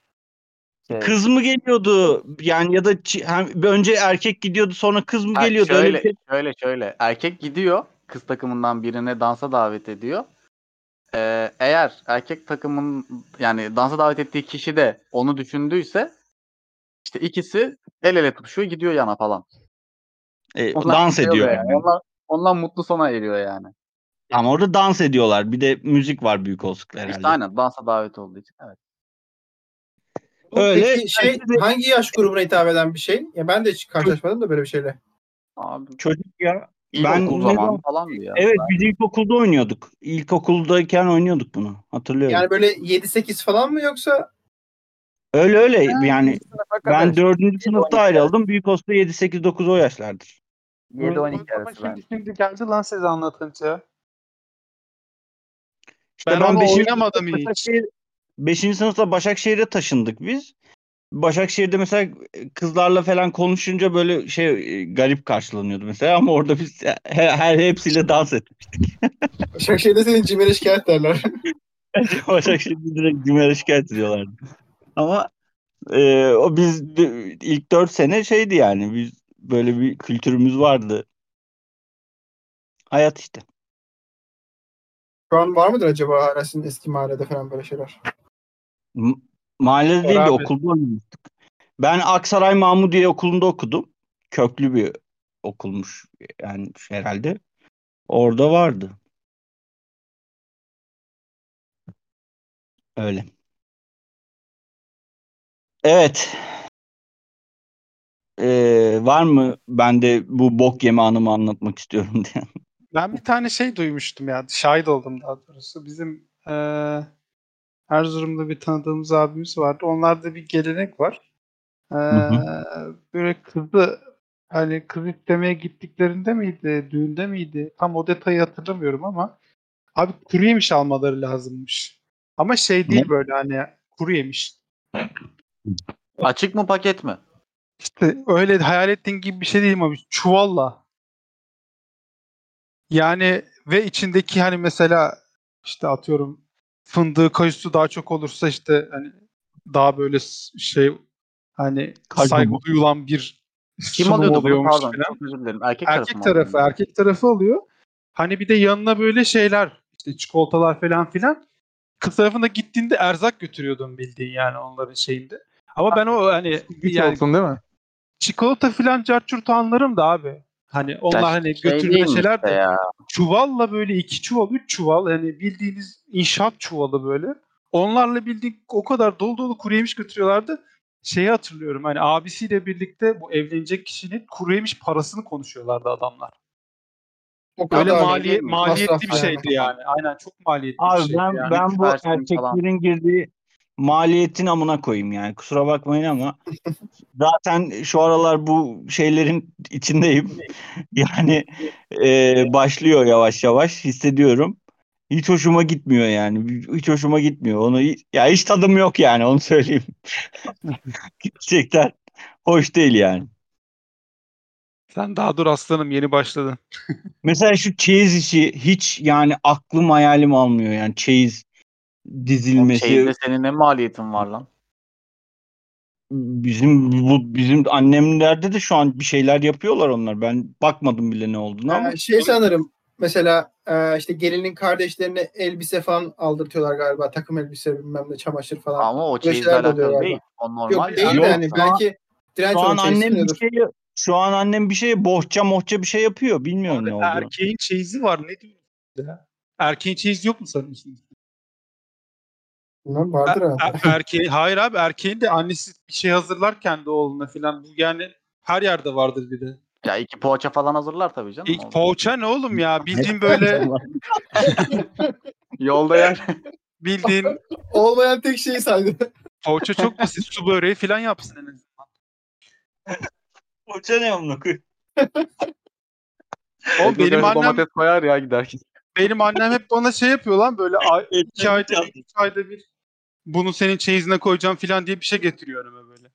Şey, Kız mı geliyordu? Yani ya da hem önce erkek gidiyordu sonra kız mı Ha, geliyordu? Öyle şöyle, şey- şöyle şöyle. Erkek gidiyor. Kız takımından birine dansa davet ediyor. Ee, eğer erkek takımın yani dansa davet ettiği kişi de onu düşündüyse işte ikisi el ele tutuşuyor gidiyor yana falan. E, Onlar dans ediyor. yani. Onlar, onlar mutlu sona eriyor yani. Ama orada dans ediyorlar. Bir de müzik var büyük olasılıkla herhalde. İşte aynen dansa davet olduğu için. Evet. Öyle. Peki şey hangi yaş grubuna hitap eden bir şey? Ya ben de hiç karşılaşmadım da böyle bir şeyle. Abi Çocuk ya. ne zamanı zaman- falandı ya. Evet biz ilkokulda oynuyorduk. İlkokuldayken oynuyorduk bunu. Hatırlıyorum. Yani böyle 7-8 falan mı yoksa öyle öyle yani kadar ben işte. 4. 7-12 sınıfta ayrıldım. Büyük olsa 7 8 9 o yaşlardır. 7-12 Ama arası şimdi, ben. şimdi geldi lan size anlatınca. İşte Ben onu beşinci oynamadım sınıfta hiç. Başakşehir- beşinci sınıfta Başakşehir'e taşındık biz. Başakşehir'de mesela kızlarla falan konuşunca böyle şey e, garip karşılanıyordu mesela ama orada biz her, her hepsiyle dans etmiştik. Başakşehir'de senin cimere şikayet derler. Başakşehir'de direkt Cümer'e şikayet ediyorlardı. Ama e, o biz ilk 4 sene şeydi yani biz böyle bir kültürümüz vardı. Hayat işte. Şu an var mıdır acaba sizin eski mahallede falan böyle şeyler? M- Mahallede değil de okulda oynamıştık. Ben Aksaray Mahmudiye Okulu'nda okudum. Köklü bir okulmuş yani herhalde. Orada vardı. Öyle. Evet. Ee, var mı ben de bu bok yeme anımı anlatmak istiyorum diye. Ben bir tane şey duymuştum ya. Şahit oldum daha doğrusu. Bizim eee Erzurum'da bir tanıdığımız abimiz vardı. Onlarda bir gelenek var. Eee, hı. böyle kızı hani kız istemeye gittiklerinde miydi, düğünde miydi? Tam o detayı hatırlamıyorum ama abi kuru yemiş almaları lazımmış. Ama şey değil Ne? böyle hani kuru yemiş. Açık mı paket mi? İşte öyle hayal ettiğin gibi bir şey değil abi. Çuvalla. Yani ve içindeki hani mesela işte atıyorum fındığı kayısı daha çok olursa işte hani daha böyle şey hani Kalp saygı duyulan bir Kim alıyordu bunu? Pardon. falan. Çok özür dilerim. Erkek, tarafı Erkek tarafı, alıyordu? erkek tarafı alıyor. Hani bir de yanına böyle şeyler işte çikolatalar falan filan. Kız tarafında gittiğinde erzak götürüyordum bildiğin yani onların şeyinde. Ama ben o hani Güç yani olsun değil mi? Çikolata filan carçurt anlarım da abi. Hani onlar Ya hani şey şeyler de de ya. çuvalla böyle iki çuval, üç çuval yani bildiğiniz inşaat çuvalı böyle. Onlarla bildiğin o kadar dolu dolu kuru yemiş götürüyorlardı. Şeyi hatırlıyorum hani abisiyle birlikte bu evlenecek kişinin kuru yemiş parasını konuşuyorlardı adamlar. O Böyle kadar maliye, maliyetli bir şeydi yani. Aynen çok maliyetli Abi bir şeydi ben yani. ben bu falan. erkeklerin girdiği maliyetin amına koyayım yani. Kusura bakmayın ama zaten şu aralar bu şeylerin içindeyim. Yani e, başlıyor yavaş yavaş hissediyorum. Hiç hoşuma gitmiyor yani. Hiç hoşuma gitmiyor. Onu ya hiç tadım yok yani onu söyleyeyim. Gerçekten hoş değil yani. Sen daha dur aslanım yeni başladın. Mesela şu çeyiz işi hiç yani aklım hayalim almıyor yani çeyiz dizilmesi. Çeyizde senin ne maliyetin var lan? Bizim bu bizim annemlerde de şu an bir şeyler yapıyorlar onlar. Ben bakmadım bile ne olduğunu ama Ee, şey sanırım mesela e, işte gelinin kardeşlerine elbise falan aldırtıyorlar galiba. Takım elbise bilmem ne çamaşır falan. Ama o oluyor alakalı değil. O normal. Yok değil yani an- belki direnç şu an annem bir şey şu an annem bir şey bohça mohça bir şey yapıyor. Bilmiyorum ne Abi, olduğunu. erkeğin çeyizi var ne diyorsun ya? Erkeğin çeyizi yok mu sanıyorsun? Bilmem, vardır herhalde. er- erkeğin, hayır abi erkeğin de annesi bir şey hazırlar kendi oğluna falan. Bu yani her yerde vardır bir de. Ya iki poğaça falan hazırlar tabii canım. İlk poğaça ne oğlum ya? Bildiğin böyle Yolda yer. bildiğin Olmayan tek şeyi saydı. poğaça çok basit. Su böreği falan yapsın en azından. Bohça ne amına koyayım? Oğlum benim annem domates koyar ya giderken. Benim annem hep bana şey yapıyor lan böyle ay, iki ayda bir, üç ayda bir bunu senin çeyizine koyacağım falan diye bir şey getiriyor önüme böyle.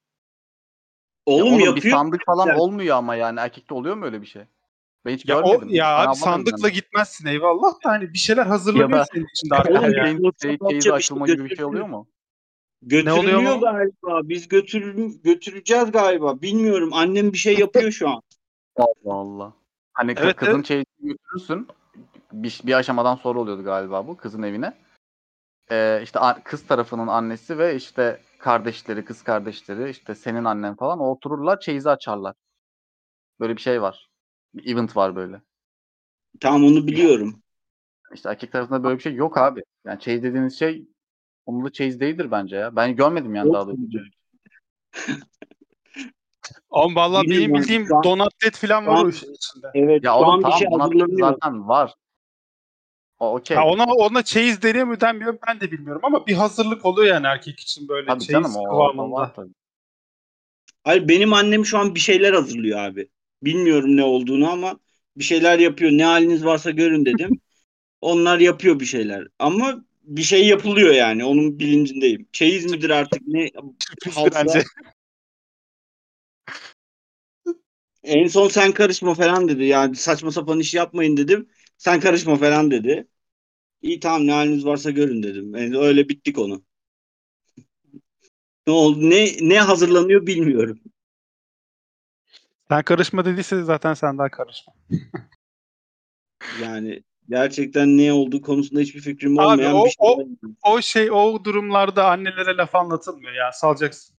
Oğlum, Ya oğlum bir yapıyor. sandık falan Yani. olmuyor ama yani erkekte oluyor mu öyle bir şey? Ben hiç Ya, o, görmedim. ya Ben abi sandıkla yani. gitmezsin eyvallah da hani bir şeyler hazırlanıyor Ya senin içinde arkada Oğlum, yani. Şey, poğaça çeyizi bir şey açılma gibi bir şey oluyor mu? Götürülüyor oluyor mu? galiba. Biz götür götüreceğiz galiba. Bilmiyorum. Annem bir şey yapıyor şu an. Allah Allah. Hani Evet, kızın evet. çeyizini götürürsün. Bir, bir aşamadan sonra oluyordu galiba bu kızın evine. Ee, işte kız tarafının annesi ve işte kardeşleri, kız kardeşleri, işte senin annen falan otururlar çeyizi açarlar. Böyle bir şey var. Bir event var böyle. Tamam onu biliyorum. İşte erkek tarafında böyle bir şey yok abi. Yani çeyiz dediğiniz şey onunla çeyiz değildir bence ya. Ben görmedim yani Yok daha doğrusu. Oğlum vallahi benim bildiğim an- donatlet falan var o işin içinde. Evet. Ya oğlum tamam şey ona hazırlanıyor. zaten var. Okey. Ha ona ona çeyiz deniyor mu denmiyor ben de bilmiyorum ama bir hazırlık oluyor yani erkek için böyle Tabii çeyiz canım o, kıvamında. Hayır benim annem şu an bir şeyler hazırlıyor abi. Bilmiyorum ne olduğunu ama bir şeyler yapıyor. Ne haliniz varsa görün dedim. Onlar yapıyor bir şeyler. Ama bir şey yapılıyor yani. Onun bilincindeyim. Çeyiz midir artık ne? Bence. En son sen karışma falan dedi. Yani saçma sapan iş yapmayın dedim. Sen karışma falan dedi. İyi tamam ne haliniz varsa görün dedim. Yani öyle bittik onu. Ne oldu? Ne ne hazırlanıyor bilmiyorum. Sen karışma dediyse zaten sen daha karışma. Yani gerçekten ne olduğu konusunda hiçbir fikrim Abi, olmayan o- bir şey. o- O şey o durumlarda annelere laf anlatılmıyor ya salacaksın.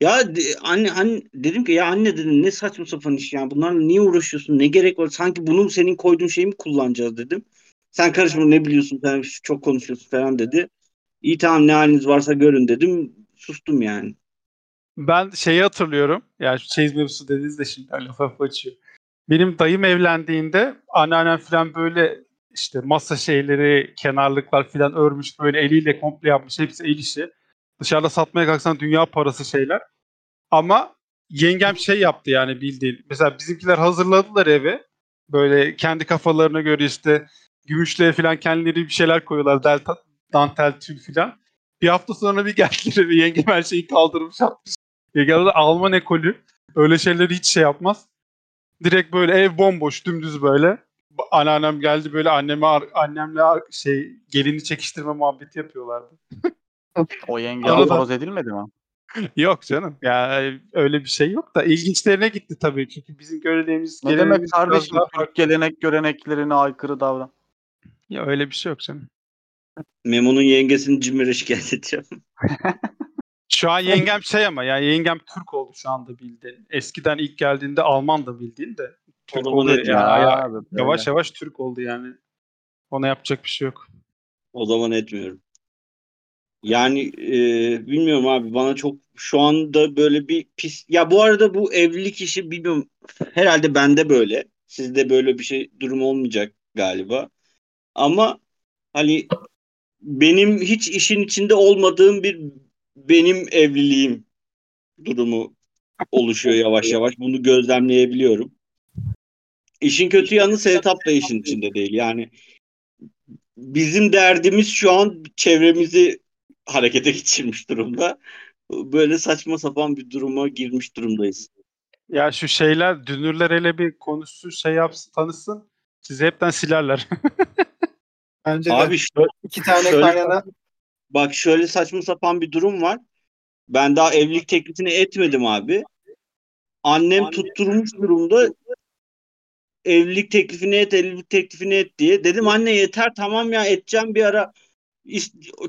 Ya de- anne hani dedim ki ya anne dedim ne saçma sapan iş ya. Bunlarla niye uğraşıyorsun? Ne gerek var? Sanki bunu senin koyduğun şeyi mi kullanacağız dedim. Sen karışma ne biliyorsun? Sen çok konuşuyorsun falan dedi. İyi tamam ne haliniz varsa görün dedim. Sustum yani. Ben şeyi hatırlıyorum. Yani şu çeyiz mevzusu dediniz de şimdi laf lafı açıyor. Benim dayım evlendiğinde anneannem falan böyle işte masa şeyleri, kenarlıklar falan örmüş böyle eliyle komple yapmış. Hepsi el işi. Dışarıda satmaya kalksan dünya parası şeyler. Ama yengem şey yaptı yani bildiğin. Mesela bizimkiler hazırladılar eve. Böyle kendi kafalarına göre işte gümüşlüğe falan kendileri bir şeyler koyuyorlar. Delta, dantel, tül falan. Bir hafta sonra bir geldiler ve yengem her şeyi kaldırmış atmış. Yengem de Alman ekolü. Öyle şeyleri hiç şey yapmaz. Direkt böyle ev bomboş dümdüz böyle. Anneannem geldi böyle anneme annemle şey gelini çekiştirme muhabbeti yapıyorlardı. O yenge Arada- edilmedi mi? Yok canım. Ya öyle bir şey yok da ilginçlerine gitti tabii. Çünkü bizim görevimiz Ne demek kardeşim Türk gelenek göreneklerine aykırı davran. Ya öyle bir şey yok canım. Memo'nun yengesini Cimri'ye şikayet edeceğim. Şu an yengem şey ama ya yengem Türk oldu şu anda bildiğin. Eskiden ilk geldiğinde Alman da bildiğin de Türk zaman oldu. evet Yani ya, evet, yavaş yavaş Türk oldu yani. Ona yapacak bir şey yok. O zaman etmiyorum. Yani e, bilmiyorum abi bana çok şu anda böyle bir pis ya bu arada bu evlilik işi bilmiyorum herhalde bende böyle Sizde böyle bir şey durum olmayacak galiba. Ama hani benim hiç işin içinde olmadığım bir benim evliliğim durumu oluşuyor yavaş yavaş. Bunu gözlemleyebiliyorum. İşin kötü yanı Sevtap da işin içinde değil. Yani bizim derdimiz şu an çevremizi harekete geçirmiş durumda. Böyle saçma sapan bir duruma girmiş durumdayız. Ya şu şeyler dünürler hele bir konuşsun şey yapsın tanısın. Sizi hepten silerler. Bence de Abi şöyle, iki tane şöyle- kaynana bak şöyle saçma sapan bir durum var. Ben daha evlilik teklifini etmedim abi. Annem tutturmuş durumda evlilik teklifini et, evlilik teklifini et diye. Dedim anne yeter tamam ya edeceğim bir ara.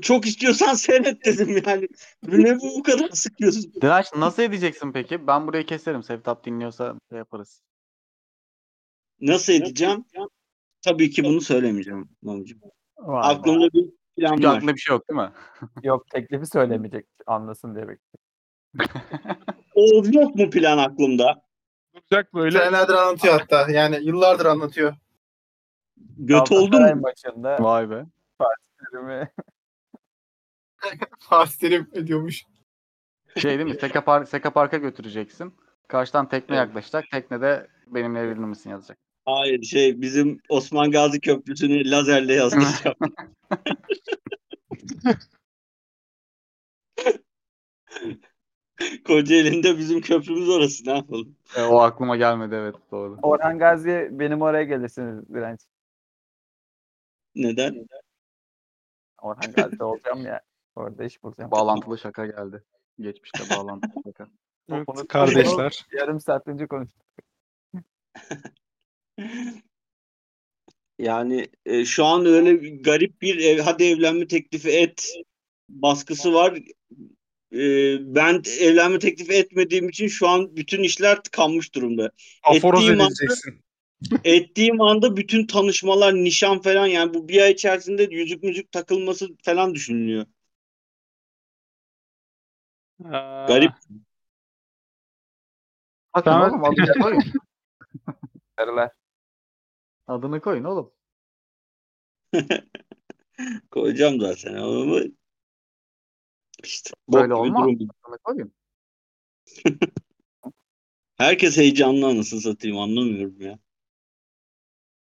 Çok istiyorsan sen et dedim yani. Ne bu bu kadar sıkıyorsun? Direnç nasıl edeceksin peki? Ben burayı keserim. Sevtap dinliyorsa şey yaparız. Nasıl edeceğim? Tabii ki bunu söylemeyeceğim Mamcığım. Vay. Aklımda bir plan Çünkü var. aklında bir şey yok değil mi? Yok teklifi söylemeyecek anlasın diye bekliyorum. O yok mu plan aklımda? Olacak böyle. senelerdir anlatıyor hatta. Yani yıllardır anlatıyor. Göt oldu mu? maçında Vay be. filmi Fatih Terim ediyormuş. Şey değil mi? Seka, Park, Seka Park'a götüreceksin. Karşıdan tekne Evet. yaklaşacak. Teknede benimle evlenir misin yazacak. Hayır şey bizim Osman Gazi Köprüsü'nü lazerle yazdıracağım. Kocaeli'nde bizim köprümüz orası ne yapalım? E, o aklıma gelmedi evet doğru. Orhan Gazi benim oraya gelirsiniz Direnç. Neden? Orhan Gazi'de olacağım ya. Orada iş bulacağım. Bağlantılı şaka geldi. Geçmişte bağlantılı şaka. Evet, kardeşler. Yarım saat önce konuştuk. Yani e, şu an öyle bir garip bir ev, hadi evlenme teklifi et baskısı var. E, ben evlenme teklifi etmediğim için şu an bütün işler tıkanmış durumda. Aforoz ettiğim anda- edeceksin. Ettiğim anda bütün tanışmalar, nişan falan yani bu bir ay içerisinde yüzük müzik takılması falan düşünülüyor. Aa, Garip. Bakın Tamam. oğlum adını koyun. Karılar. Adını koyun oğlum. Koyacağım zaten ama işte bok Böyle gibi olmaz. durum. Adını koyun. Herkes heyecanlı anasını satayım anlamıyorum ya.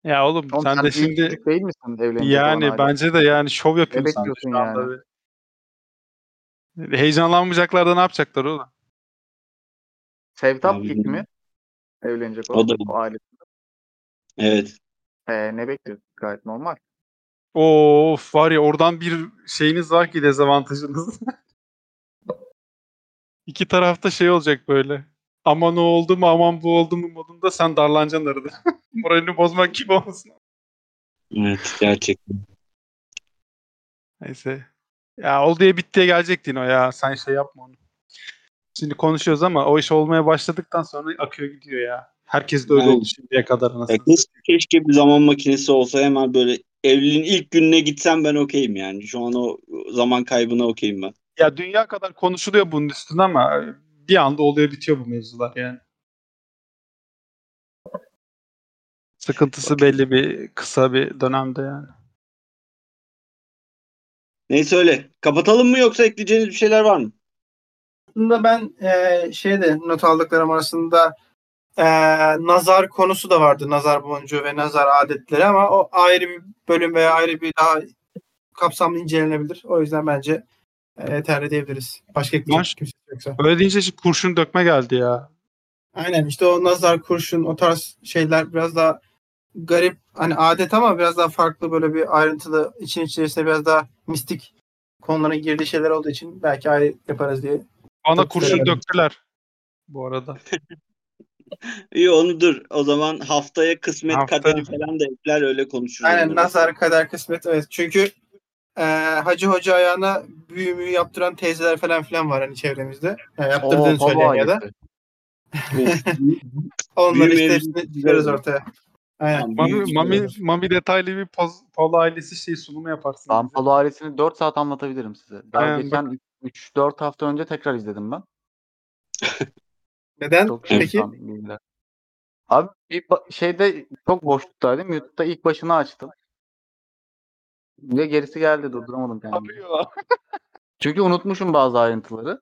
Ya oğlum, Oğlum sen de büyük şimdi çocuk değil misin yani bence de yani şov yapıyorsun Ne sen de bekliyorsun şu anda yani? be. Heyecanlanmayacaklar da ne yapacaklar oğlum? Sevtap ilk mi? Evlenecek O olan da- o aile. Evet. Ee, ne bekliyorsun? Gayet normal. Of var ya oradan bir şeyiniz var ki dezavantajınız. İki tarafta şey olacak böyle. Aman o oldu mu aman bu oldu mu modunda sen darlanacaksın arada. Moralini bozmak gibi olmasın. Evet gerçekten. Neyse. Ya oldu ya bittiye gelecektin o ya. Sen şey yapma onu. Şimdi konuşuyoruz ama o iş olmaya başladıktan sonra akıyor gidiyor ya. Herkes de öyle Aynen. oldu şimdiye kadar keşke, keşke bir zaman makinesi olsa hemen böyle evliliğin ilk gününe gitsem ben okeyim yani. Şu an o zaman kaybına okeyim ben. Ya dünya kadar konuşuluyor bunun üstüne ama bir anda oluyor bitiyor bu mevzular yani. Sıkıntısı belli bir kısa bir dönemde yani. Neyse öyle. Kapatalım mı yoksa ekleyeceğiniz bir şeyler var mı? Aslında ben e, şeyde not aldıklarım arasında e, nazar konusu da vardı. Nazar boncuğu ve nazar adetleri ama o ayrı bir bölüm veya ayrı bir daha kapsamlı incelenebilir. O yüzden bence e, yeterli diyebiliriz. Başka Baş- ekleyecek kimse yoksa. Öyle deyince şimdi kurşun dökme geldi ya. Aynen işte o nazar, kurşun o tarz şeyler biraz daha garip hani adet ama biraz daha farklı böyle bir ayrıntılı için içerisinde biraz daha mistik konuların girdiği şeyler olduğu için belki ayrı yaparız diye. Bana kurşun severim. döktüler bu arada. İyi onu dur. O zaman haftaya kısmet Hafta- kaderi falan da ekler öyle konuşuruz. Aynen onları. nazar kader kısmet evet. Çünkü e, Hacı Hoca ayağına büyü müyü yaptıran teyzeler falan filan var hani çevremizde. Yani yaptırdığını Oo, söyleyen ya da. Onları işte hepsini çıkarız ortaya. Aynen. Mami, mami, mami detaylı bir poz, Polo ailesi şey sunumu yaparsın. bize. Sampalo ailesini 4 saat anlatabilirim size. Ben Aynen, geçen 3-4 hafta önce tekrar izledim ben. Neden? Çok Peki. Abi ba- şeyde çok boşluktaydım. YouTube'da ilk başını açtım. Ve gerisi geldi durduramadım kendimi. Çünkü unutmuşum bazı ayrıntıları.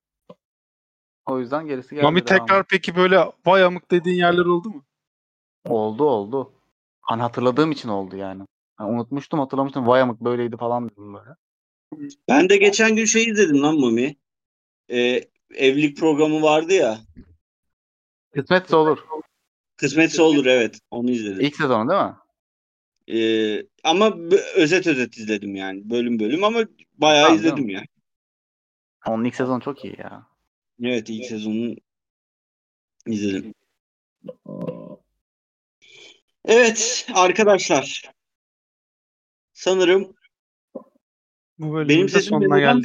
O yüzden gerisi geldi. Mami tekrar peki böyle vay amık dediğin yerler oldu mu? Oldu oldu. Hani hatırladığım için oldu yani. Hani unutmuştum hatırlamıştım. Vay amık böyleydi falan dedim böyle. Ben de geçen gün şey izledim lan Mami. Ee, evlilik programı vardı ya. Kısmetse olur. Kısmetse olur evet. Onu izledim. İlk sezonu değil mi? Ee, ama özet özet izledim yani. Bölüm bölüm ama bayağı Tamam, izledim canım. yani. Onun ilk sezonu çok iyi ya. Evet ilk sezonunu izledim. Evet arkadaşlar. Sanırım Bu bölümün benim sesim sonuna?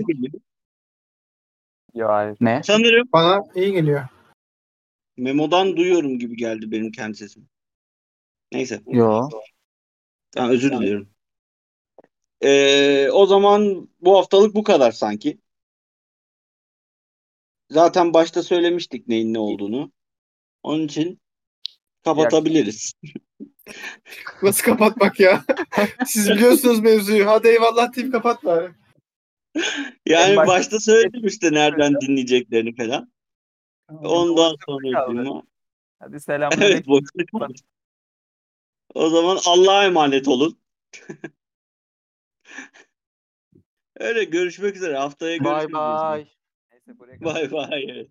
Yo hayır. Ne? Sanırım Bana iyi geliyor. Memo'dan duyuyorum gibi geldi benim kendi sesim. Neyse. Yo. Tamam, özür diliyorum. Ee, o zaman bu haftalık bu kadar sanki. Zaten başta söylemiştik neyin ne olduğunu. Onun için kapatabiliriz. Nasıl kapatmak ya? Siz biliyorsunuz mevzuyu. Hadi eyvallah deyip kapat bari. Yani En başta- başta söyledim işte nereden dinleyeceklerini falan. Ondan sonra. Hadi Evet selamünaleyküm. O zaman Allah'a emanet olun. Öyle görüşmek üzere. Haftaya Bye görüşürüz. bye. Neyse buraya kadar. Bye bye. Evet.